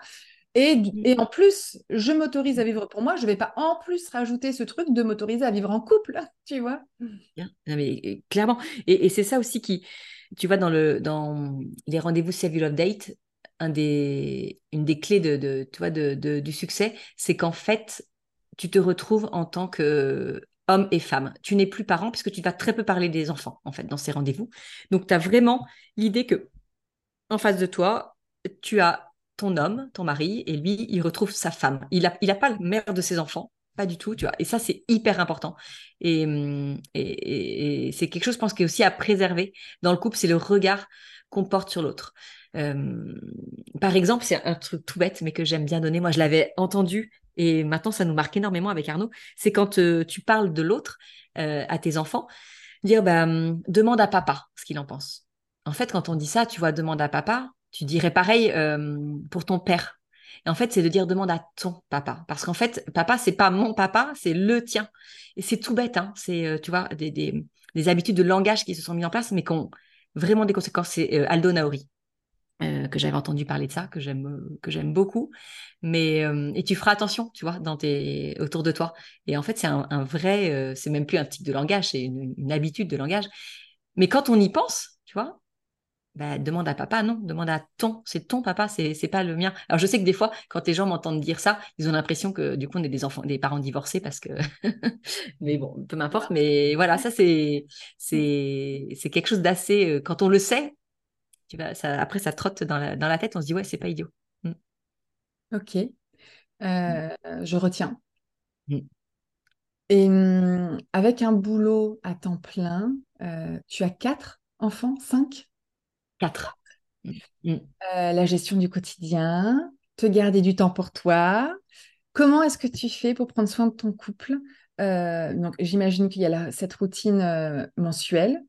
Et, mmh. et, en plus, je m'autorise à vivre pour moi, je ne vais pas en plus rajouter ce truc de m'autoriser à vivre en couple, tu vois. mais, clairement. Et, et c'est ça aussi qui, tu vois, dans, le, dans les rendez-vous Save Love Date, un des, une des clés de, de, du succès, c'est qu'en fait, tu te retrouves en tant que homme et femme. Tu n'es plus parent puisque tu vas très peu parler des enfants, en fait, dans ces rendez-vous. Donc, tu as vraiment l'idée que en face de toi, tu as ton homme, ton mari, et lui, il retrouve sa femme. Il n'a il a pas le mère de ses enfants, pas du tout, tu vois. Et ça, c'est hyper important. Et, et, et c'est quelque chose, je pense, qui est aussi à préserver dans le couple, c'est le regard qu'on porte sur l'autre. Euh, par exemple, c'est un truc tout bête, mais que j'aime bien donner. Moi, je l'avais entendu et maintenant, ça nous marque énormément avec Arnaud. C'est quand euh, tu parles de l'autre euh, à tes enfants, dire bah, hum, demande à papa ce qu'il en pense. En fait, quand on dit ça, tu vois, demande à papa, tu dirais pareil pour ton père. Et en fait, c'est de dire demande à ton papa. Parce qu'en fait, papa, c'est pas mon papa, c'est le tien. Et c'est tout bête, hein. C'est, tu vois, des, des, des, habitudes de langage qui se sont mises en place, mais qui ont vraiment des conséquences. C'est Aldo Naori euh, que j'avais entendu parler de ça, que j'aime euh, que j'aime beaucoup. Mais euh, et tu feras attention, tu vois, dans tes autour de toi. Et en fait, c'est un, vrai, c'est même plus un tic de langage, c'est une, habitude de langage. Mais quand on y pense, tu vois, bah, demande à papa, non, demande à ton, c'est ton papa, c'est pas le mien. Alors je sais que des fois, quand les gens m'entendent dire ça, ils ont l'impression que du coup on est des enfants, des parents divorcés parce que, mais bon, peu m'importe. Mais voilà, ça c'est c'est c'est quelque chose d'assez, quand on le sait, ça, après, ça trotte dans la, tête, on se dit, ouais, c'est pas idiot. Mm. Ok. Euh, je retiens. Mm. Et mm, avec un boulot à temps plein, euh, tu as quatre enfants, cinq? Quatre. Euh, la gestion du quotidien, te garder du temps pour toi. Comment est-ce que tu fais pour prendre soin de ton couple? Donc, j'imagine qu'il y a cette routine mensuelle.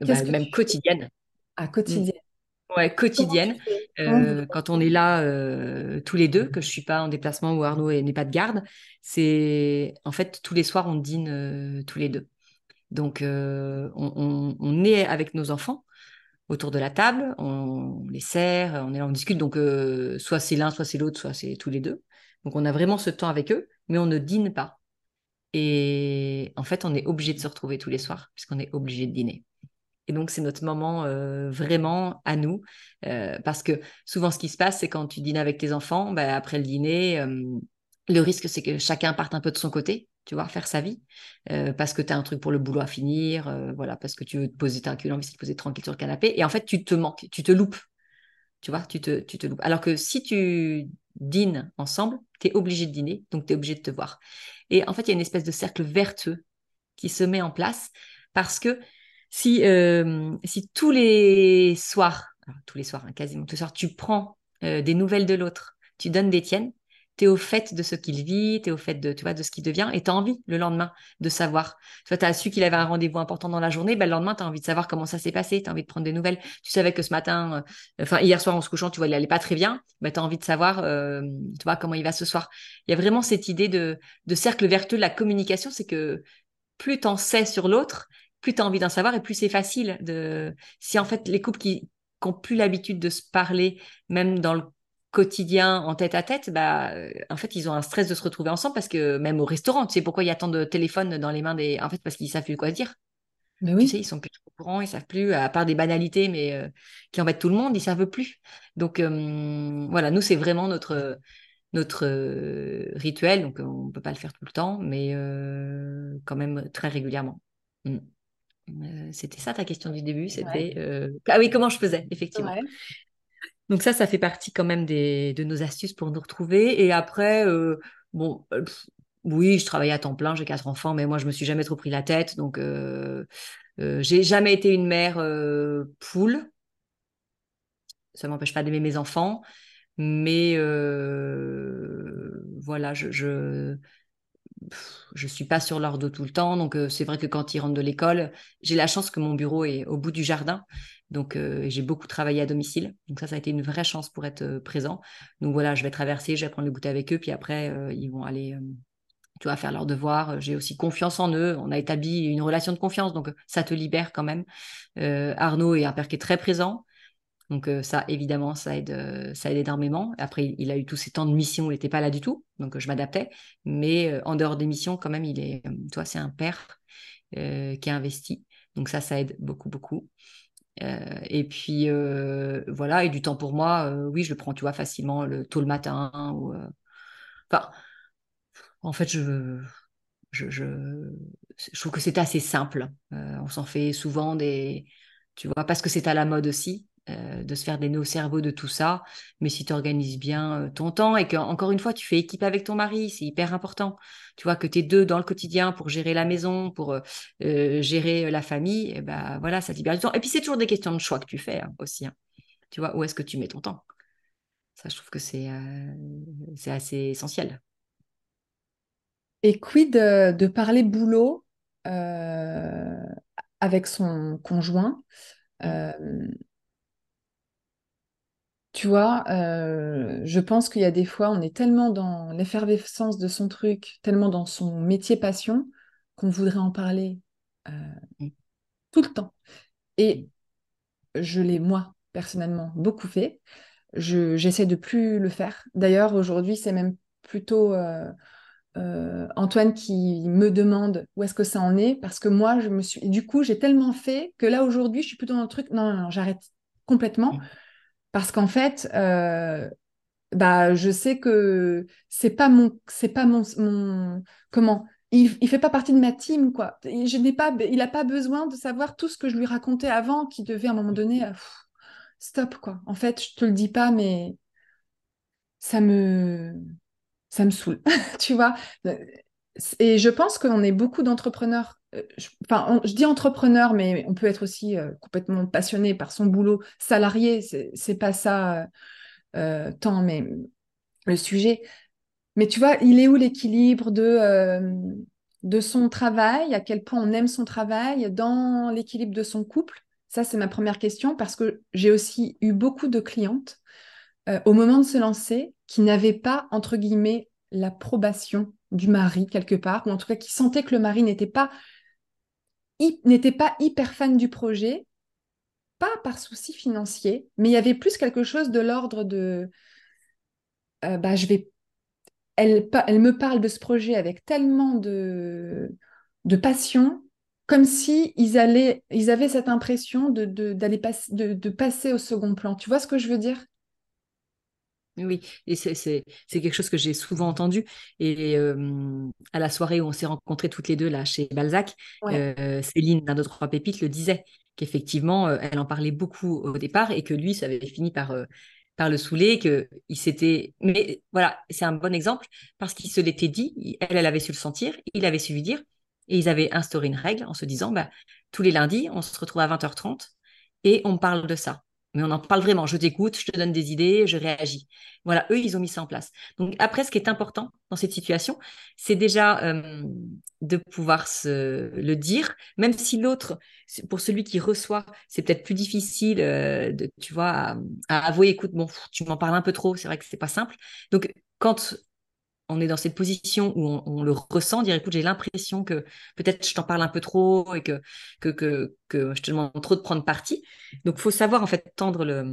Bah, même quotidienne. À quotidienne. Ouais, quotidienne. Euh, quand on est là euh, tous les deux, que je suis pas en déplacement ou Arnaud n'est pas de garde, c'est en fait tous les soirs on dîne euh, tous les deux. Donc on, est avec nos enfants autour de la table, on les sert, on est là, on discute. Donc soit c'est l'un, soit c'est l'autre, soit c'est tous les deux. Donc on a vraiment ce temps avec eux, mais on ne dîne pas. Et en fait, on est obligé de se retrouver tous les soirs puisqu'on est obligé de dîner. Et donc, c'est notre moment euh, vraiment à nous. Euh, parce que souvent, ce qui se passe, c'est quand tu dînes avec tes enfants, bah, après le dîner, euh, le risque, c'est que chacun parte un peu de son côté, tu vois, faire sa vie. parce que tu as un truc pour le boulot à finir, voilà, parce que tu veux te poser, as envie de te poser tranquille sur le canapé. Et en fait, tu te manques, tu te loupes. Tu vois, tu te, tu te loupes. Alors que si tu dînes ensemble, tu es obligé de dîner, donc tu es obligé de te voir. Et en fait, il y a une espèce de cercle vertueux qui se met en place parce que si, euh, si tous les soirs, tous les soirs, hein, quasiment tous les soirs, tu prends des nouvelles de l'autre. Tu donnes des tiennes tu es au fait de ce qu'il vit, tu es au fait de, tu vois, de ce qu'il devient, et tu as envie le lendemain de savoir. Tu as su qu'il avait un rendez-vous important dans la journée, ben, le lendemain, tu as envie de savoir comment ça s'est passé, tu as envie de prendre des nouvelles. Tu savais que ce matin, euh, enfin hier soir en se couchant, tu vois, il allait pas très bien, ben, tu as envie de savoir euh, tu vois, comment il va ce soir. Il y a vraiment cette idée de, de cercle vertueux de la communication, c'est que plus tu en sais sur l'autre, plus tu as envie d'en savoir et plus c'est facile de... Si en fait les couples qui n'ont plus l'habitude de se parler, même dans le quotidien en tête à tête, bah, euh, en fait, ils ont un stress de se retrouver ensemble parce que même au restaurant, tu sais pourquoi il y a tant de téléphones dans les mains des. En fait, parce qu'ils savent plus quoi dire. Mais oui. Tu sais, ils sont plus au courant, ils savent plus, à part des banalités, mais euh, qui embêtent tout le monde, ils savent plus. Donc euh, voilà, nous, c'est vraiment notre notre rituel. Donc on ne peut pas le faire tout le temps, mais quand même très régulièrement. Mm. c'était ça ta question du début, c'était ah oui comment je faisais effectivement. Donc ça, ça fait partie quand même des, de nos astuces pour nous retrouver. Et après, euh, bon, euh, oui, je travaillais à temps plein, j'ai quatre enfants, mais moi, je me suis jamais trop pris la tête. Donc, euh, euh j'ai jamais été une mère poule. Ça m'empêche pas d'aimer mes enfants, mais voilà, je, je je suis pas sur leur dos tout le temps. Donc, c'est vrai que quand ils rentrent de l'école, j'ai la chance que mon bureau est au bout du jardin. Donc, euh, j'ai beaucoup travaillé à domicile. Donc, ça, ça a été une vraie chance pour être euh, présent. Donc, voilà, je vais traverser, je vais prendre le goûter avec eux. Puis après, euh, ils vont aller, tu vois, faire leurs devoirs. J'ai aussi confiance en eux. On a établi une relation de confiance. Donc, ça te libère quand même. Arnaud est un père qui est très présent. Donc, ça, évidemment, ça aide, ça aide énormément. Après, il a eu tous ces temps de mission, il n'était pas là du tout. Donc, je m'adaptais. Mais en dehors des missions, quand même, il est, tu vois, c'est un père qui est investi. Donc, ça, ça aide beaucoup, beaucoup. Euh, et puis euh, voilà, et du temps pour moi, euh, oui, je le prends, tu vois, facilement le, tôt le matin. Enfin, en fait, je, je, je, je trouve que c'est assez simple. on s'en fait souvent des, tu vois, parce que c'est à la mode aussi. Euh, de se faire des nœuds au cerveau de tout ça. Mais si tu organises bien euh, ton temps et que, encore une fois, tu fais équipe avec ton mari, c'est hyper important. Tu vois, que tu es deux dans le quotidien pour gérer la maison, pour euh, gérer la famille, et ben voilà, ça libère du temps. Et puis, c'est toujours des questions de choix que tu fais hein, aussi. Hein. Tu vois, où est-ce que tu mets ton temps? Ça, je trouve que c'est c'est assez essentiel. Et quid de, de parler boulot avec son conjoint tu vois, euh, je pense qu'il y a des fois, on est tellement dans l'effervescence de son truc, tellement dans son métier passion, qu'on voudrait en parler euh, mm. tout le temps. Et je l'ai, moi, personnellement, beaucoup fait. Je, j'essaie de plus le faire. D'ailleurs, aujourd'hui, c'est même plutôt euh, Antoine qui me demande où est-ce que ça en est, parce que moi, je me suis... Du coup, j'ai tellement fait que là, aujourd'hui, je suis plutôt dans le truc, non, non, non j'arrête complètement. Parce qu'en fait, euh, bah, je sais que c'est pas mon, c'est pas mon, comment, il, il fait pas partie de ma team, quoi. Je n'ai pas, il a pas besoin de savoir tout ce que je lui racontais avant, qui devait à un moment donné, euh, stop, quoi. En fait, je te le dis pas, mais ça me, ça me saoule, tu vois. Et je pense qu'on est beaucoup d'entrepreneurs euh, je, enfin, je dis entrepreneur, mais on peut être aussi euh, complètement passionné par son boulot, salarié, c'est pas ça euh, tant, mais le sujet. Mais tu vois, il est où l'équilibre de, de son travail, à quel point on aime son travail, dans l'équilibre de son couple? Ça, c'est ma première question, parce que j'ai aussi eu beaucoup de clientes au moment de se lancer qui n'avaient pas, entre guillemets, l'approbation du mari quelque part, ou en tout cas qui sentaient que le mari n'était pas n'était pas hyper fan du projet, pas par souci financier, mais il y avait plus quelque chose de l'ordre de euh, bah, je vais elle, elle me parle de ce projet avec tellement de, de passion, comme si ils, allaient, ils avaient cette impression de, d'aller de, de passer au second plan. Tu vois ce que je veux dire? Oui, et c'est quelque chose que j'ai souvent entendu. Et à la soirée où on s'est rencontrés toutes les deux là chez Balzac, euh, Céline d'un, deux, trois pépites le disait qu'effectivement, euh, elle en parlait beaucoup au départ et que lui, ça avait fini par, euh, par le saouler, que il s'était. Mais voilà, c'est un bon exemple parce qu'il se l'était dit, elle, elle avait su le sentir, il avait su lui dire, et ils avaient instauré une règle en se disant, bah, tous les lundis, on se retrouve à 20h30 et on parle de ça. Mais on en parle vraiment. Je t'écoute, je te donne des idées, je réagis. Voilà, eux, ils ont mis ça en place. Donc après, ce qui est important dans cette situation, c'est déjà euh, de pouvoir se le dire, même si l'autre, pour celui qui reçoit, c'est peut-être plus difficile, euh, de, tu vois, à, avouer, écoute, bon, tu m'en parles un peu trop, c'est vrai que c'est pas simple. Donc quand on est dans cette position où on, le ressent, dire écoute, j'ai l'impression que peut-être je t'en parle un peu trop et que, je te demande trop de prendre parti. Donc, il faut savoir en fait tendre, la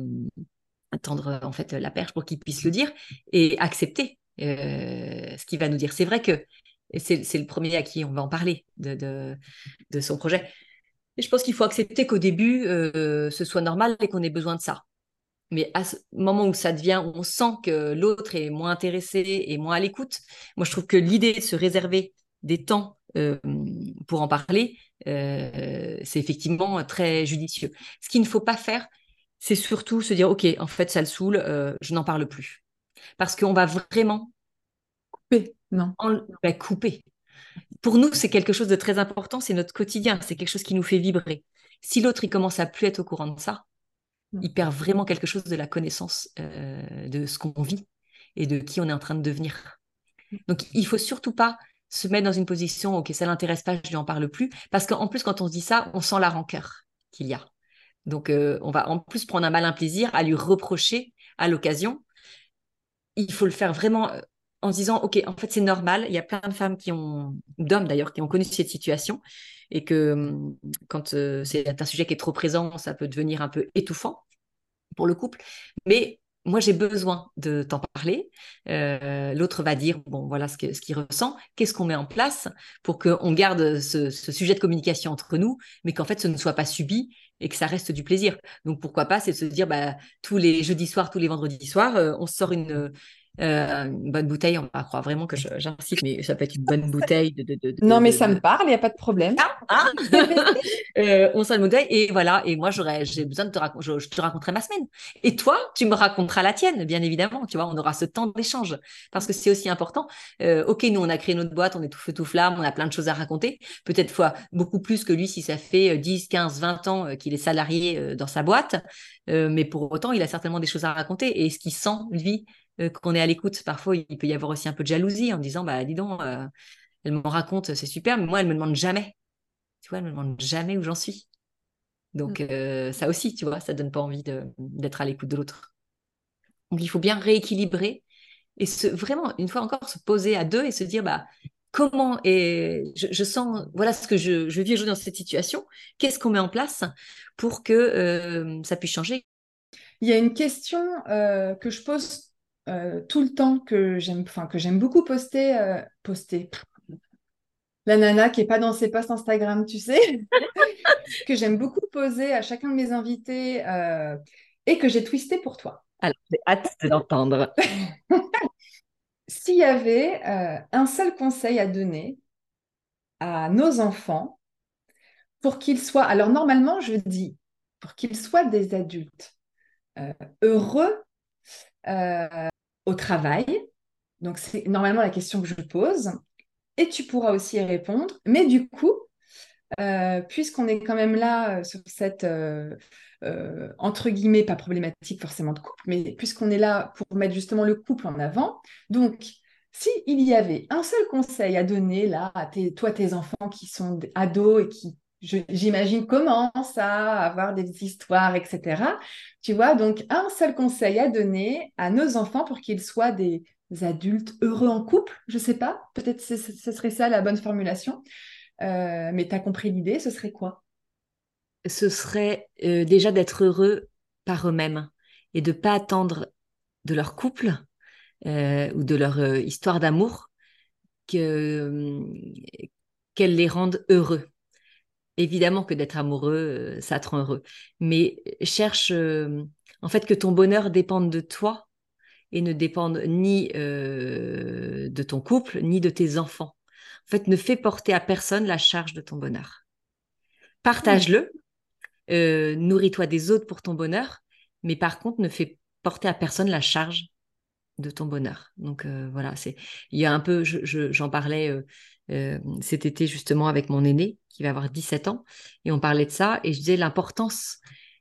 perche pour qu'il puisse le dire et accepter euh, ce qu'il va nous dire. C'est vrai que c'est le premier à qui on va en parler de, de, son projet. Et je pense qu'il faut accepter qu'au début, euh, ce soit normal et qu'on ait besoin de ça. Mais à ce moment où ça devient, où on sent que l'autre est moins intéressé et moins à l'écoute, moi je trouve que l'idée de se réserver des temps euh, pour en parler, euh, c'est effectivement très judicieux. Ce qu'il ne faut pas faire, c'est surtout se dire, OK, en fait, ça le saoule, euh, je n'en parle plus. Parce qu'on va vraiment couper, non bah, Couper. Pour nous, c'est quelque chose de très important, c'est notre quotidien, c'est quelque chose qui nous fait vibrer. Si l'autre, il commence à plus être au courant de ça. Il perd vraiment quelque chose de la connaissance euh, de ce qu'on vit et de qui on est en train de devenir. Mm. Donc, il faut surtout pas se mettre dans une position, ok, ça l'intéresse pas, je lui en parle plus, parce qu'en plus, quand on se dit ça, on sent la rancœur qu'il y a. Donc, euh, on va en plus prendre un malin plaisir à lui reprocher à l'occasion. Il faut le faire vraiment euh, en se disant, ok, en fait, c'est normal. Il y a plein de femmes qui ont, d'hommes d'ailleurs, qui ont connu cette situation et que hum, quand c'est un sujet qui est trop présent, ça peut devenir un peu étouffant pour le couple. Mais moi, j'ai besoin de t'en parler. Euh, l'autre va dire, bon, voilà ce qu'il ce ressent. Qu'est-ce qu'on met en place pour qu'on garde ce, sujet de communication entre nous, mais qu'en fait, ce ne soit pas subi et que ça reste du plaisir? Donc, pourquoi pas, c'est de se dire, bah, tous les jeudis soirs, tous les vendredis soirs, euh, on sort une, euh, une bonne bouteille, on va croire vraiment que j'insiste, mais ça peut être une bonne bouteille. De, de, non, mais ça me parle, il n'y a pas de problème. Ah, ah. euh, on sort une bouteille et voilà, et moi j'aurais, j'ai besoin de te raconter, je, te raconterai ma semaine. Et toi, tu me raconteras la tienne, bien évidemment, tu vois, on aura ce temps d'échange parce que c'est aussi important. Euh, ok, nous on a créé notre boîte, on est tout feu tout flamme, on a plein de choses à raconter, peut-être fois beaucoup plus que lui si ça fait 10, 15, 20 ans qu'il est salarié dans sa boîte, mais pour autant il a certainement des choses à raconter et ce qu'il sent, lui, euh, qu'on est à l'écoute. Parfois, il peut y avoir aussi un peu de jalousie en disant, bah dis donc, euh, elle m'en raconte, c'est super, mais moi, elle me demande jamais. Tu vois, elle me demande jamais où j'en suis. Donc, mm. euh, ça aussi, tu vois, ça donne pas envie d'être à l'écoute de l'autre. Donc, il faut bien rééquilibrer et se, vraiment, une fois encore, se poser à deux et se dire, bah, comment et je, sens, voilà ce que je, je vis aujourd'hui dans cette situation, qu'est-ce qu'on met en place pour que ça puisse changer? Il y a une question que je pose euh, tout le temps que j'aime, enfin que j'aime beaucoup poster, euh, poster. La nana qui est pas dans ses posts Instagram, tu sais, que j'aime beaucoup poser à chacun de mes invités euh, et que j'ai twisté pour toi. Alors, j'ai hâte de l'entendre. S'il y avait un seul conseil à donner à nos enfants pour qu'ils soient, alors normalement je dis, pour qu'ils soient des adultes heureux, travail. Donc, c'est normalement la question que je pose. Et tu pourras aussi y répondre. Mais du coup, euh, puisqu'on est quand même là euh, sur cette, euh, entre guillemets, pas problématique forcément de couple, mais puisqu'on est là pour mettre justement le couple en avant, donc si il y avait un seul conseil à donner là à tes, toi, tes enfants qui sont ados et qui j'imagine, commence à avoir des histoires, etc. Tu vois, donc un seul conseil à donner à nos enfants pour qu'ils soient des adultes heureux en couple, je sais pas, peut-être ce, serait ça la bonne formulation, euh, mais tu as compris l'idée, ce serait quoi? Ce serait euh, déjà d'être heureux par eux-mêmes et de pas attendre de leur couple euh, ou de leur histoire d'amour que qu'elle les rende heureux évidemment que d'être amoureux, euh, ça te rend heureux. Mais cherche euh, en fait que ton bonheur dépende de toi et ne dépende ni euh, de ton couple, ni de tes enfants. En fait, ne fais porter à personne la charge de ton bonheur. Partage-le, nourris-toi des autres pour ton bonheur, mais par contre, ne fais porter à personne la charge de ton bonheur. Donc voilà, c'est il y a un peu, j'en parlais euh, cet été justement avec mon aîné qui va avoir 17 ans et on parlait de ça et je disais l'importance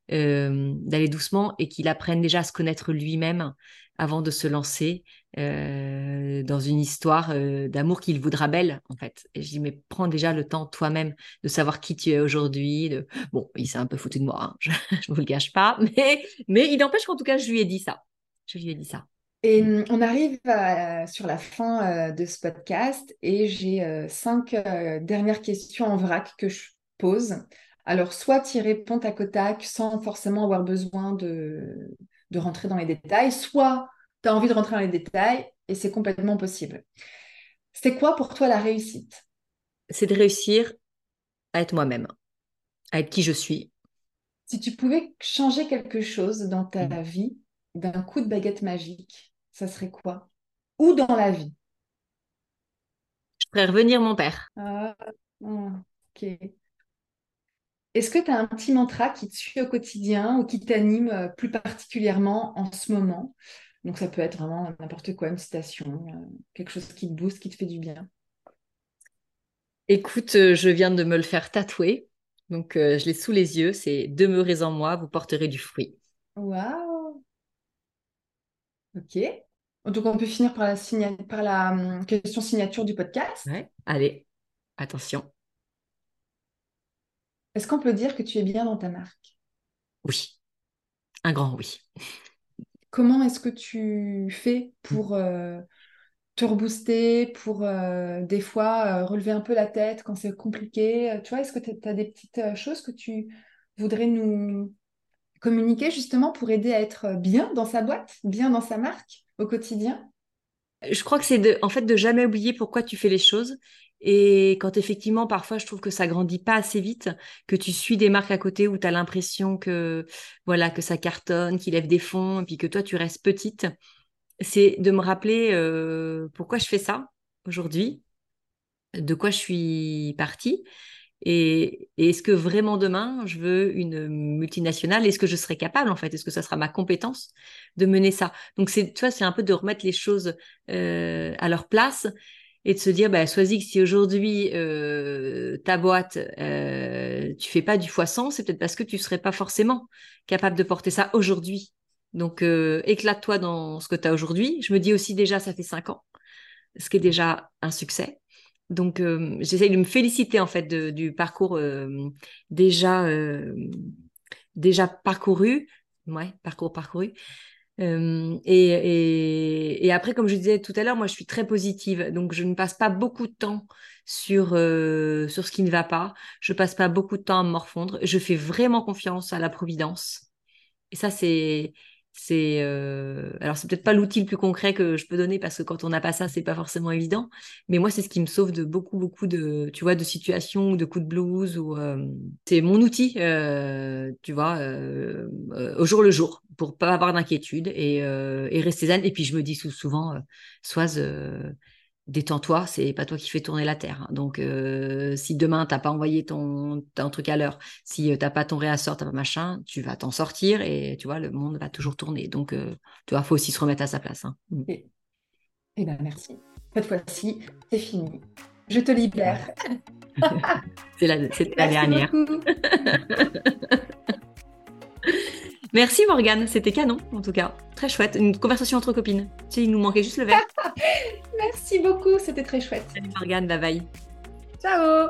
d'aller doucement et qu'il apprenne déjà à se connaître lui-même avant de se lancer euh, dans une histoire euh, d'amour qu'il voudra belle, en fait. Et je dis, mais prends déjà le temps toi-même de savoir qui tu es aujourd'hui. Bon, il s'est un peu foutu de moi, hein, je ne vous le gâche pas, mais, mais il n'empêche qu'en tout cas, je lui ai dit ça. Je lui ai dit ça. Et hum, on arrive sur la fin euh, de ce podcast et j'ai cinq dernières questions en vrac que je pose. Alors, soit tu y réponds à Kotak sans forcément avoir besoin de, de rentrer dans les détails, soit tu as envie de rentrer dans les détails et c'est complètement possible. C'est quoi pour toi la réussite? C'est de réussir à être moi-même, à être qui je suis. Si tu pouvais changer quelque chose dans ta mm. vie d'un coup de baguette magique, ça serait quoi? Ou dans la vie? Je ferais revenir mon père. Ah, ok. Est-ce que tu as un petit mantra qui te suit au quotidien ou qui t'anime euh, plus particulièrement en ce moment? Donc ça peut être vraiment n'importe quoi, une citation, euh, quelque chose qui te booste, qui te fait du bien. Écoute, euh, je viens de me le faire tatouer. Donc je l'ai sous les yeux. C'est Demeurez en moi, vous porterez du fruit. Waouh Ok. Donc on peut finir par la, par la hum, question signature du podcast. Ouais. Allez, attention. Est-ce qu'on peut dire que tu es bien dans ta marque? Oui, un grand oui. Comment est-ce que tu fais pour euh, te rebooster, pour euh, des fois euh, relever un peu la tête quand c'est compliqué? Tu vois, est-ce que tu as des petites choses que tu voudrais nous communiquer justement pour aider à être bien dans sa boîte, bien dans sa marque au quotidien? Je crois que c'est en fait de jamais oublier pourquoi tu fais les choses et quand effectivement, parfois, je trouve que ça grandit pas assez vite, que tu suis des marques à côté où tu as l'impression que, voilà, que ça cartonne, qu'il lève des fonds, et puis que toi, tu restes petite, c'est de me rappeler euh, pourquoi je fais ça aujourd'hui, de quoi je suis partie. Et, est-ce que vraiment demain, je veux une multinationale? Est-ce que je serai capable, en fait? Est-ce que ça sera ma compétence de mener ça? Donc, c'est, tu c'est un peu de remettre les choses euh, à leur place et de se dire, bah, que si aujourd'hui euh, ta boîte, euh, tu fais pas du fois 100, c'est peut-être parce que tu serais pas forcément capable de porter ça aujourd'hui. Donc, euh, éclate-toi dans ce que tu as aujourd'hui. Je me dis aussi déjà, ça fait cinq ans, ce qui est déjà un succès. Donc, euh, j'essaye de me féliciter en fait du parcours déjà déjà parcouru, ouais, parcours parcouru, euh, et, et, après, comme je disais tout à l'heure, moi, je suis très positive, donc je ne passe pas beaucoup de temps sur euh, sur ce qui ne va pas. Je passe pas beaucoup de temps à me morfondre. Je fais vraiment confiance à la providence. Et ça, c'est c'est euh... alors c'est peut-être pas l'outil le plus concret que je peux donner parce que quand on n'a pas ça c'est pas forcément évident. Mais moi c'est ce qui me sauve de beaucoup beaucoup de tu vois de situations ou de coups de blues ou euh... c'est mon outil euh, tu vois au jour le jour pour pas avoir d'inquiétude et, et, rester zen. Et puis je me dis souvent sois détends-toi, c'est pas toi qui fais tourner la Terre. Donc, euh, si demain, t'as pas envoyé ton, ton truc à l'heure, si euh, t'as pas ton réassort, t'as pas machin, tu vas t'en sortir et tu vois, le monde va toujours tourner. Donc, euh, tu vois, faut aussi se remettre à sa place. Hein. Mm. Et, eh ben, merci. Cette fois-ci, c'est fini. Je te libère. c'est la, la dernière. Merci Morgane, c'était canon en tout cas. Très chouette, une conversation entre copines. Tu il nous manquait juste le verre. Merci beaucoup, c'était très chouette. Salut Morgane, bye bye. Ciao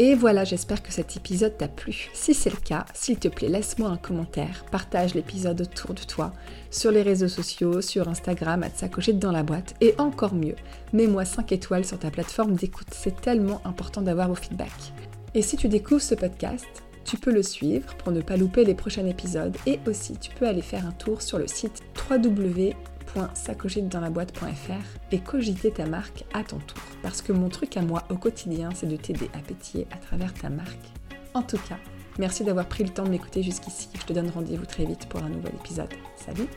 et voilà, j'espère que cet épisode t'a plu. Si c'est le cas, s'il te plaît, laisse-moi un commentaire, partage l'épisode autour de toi, sur les réseaux sociaux, sur Instagram, à te dans la boîte, et encore mieux, mets-moi 5 étoiles sur ta plateforme d'écoute, c'est tellement important d'avoir vos feedbacks. Et si tu découvres ce podcast, tu peux le suivre pour ne pas louper les prochains épisodes et aussi tu peux aller faire un tour sur le site www.sacocher-dans-la-boîte.fr et cogiter ta marque à ton tour. Parce que mon truc à moi au quotidien, c'est de t'aider à pétiller à travers ta marque. En tout cas, merci d'avoir pris le temps de m'écouter jusqu'ici. Je te donne rendez-vous très vite pour un nouvel épisode. Salut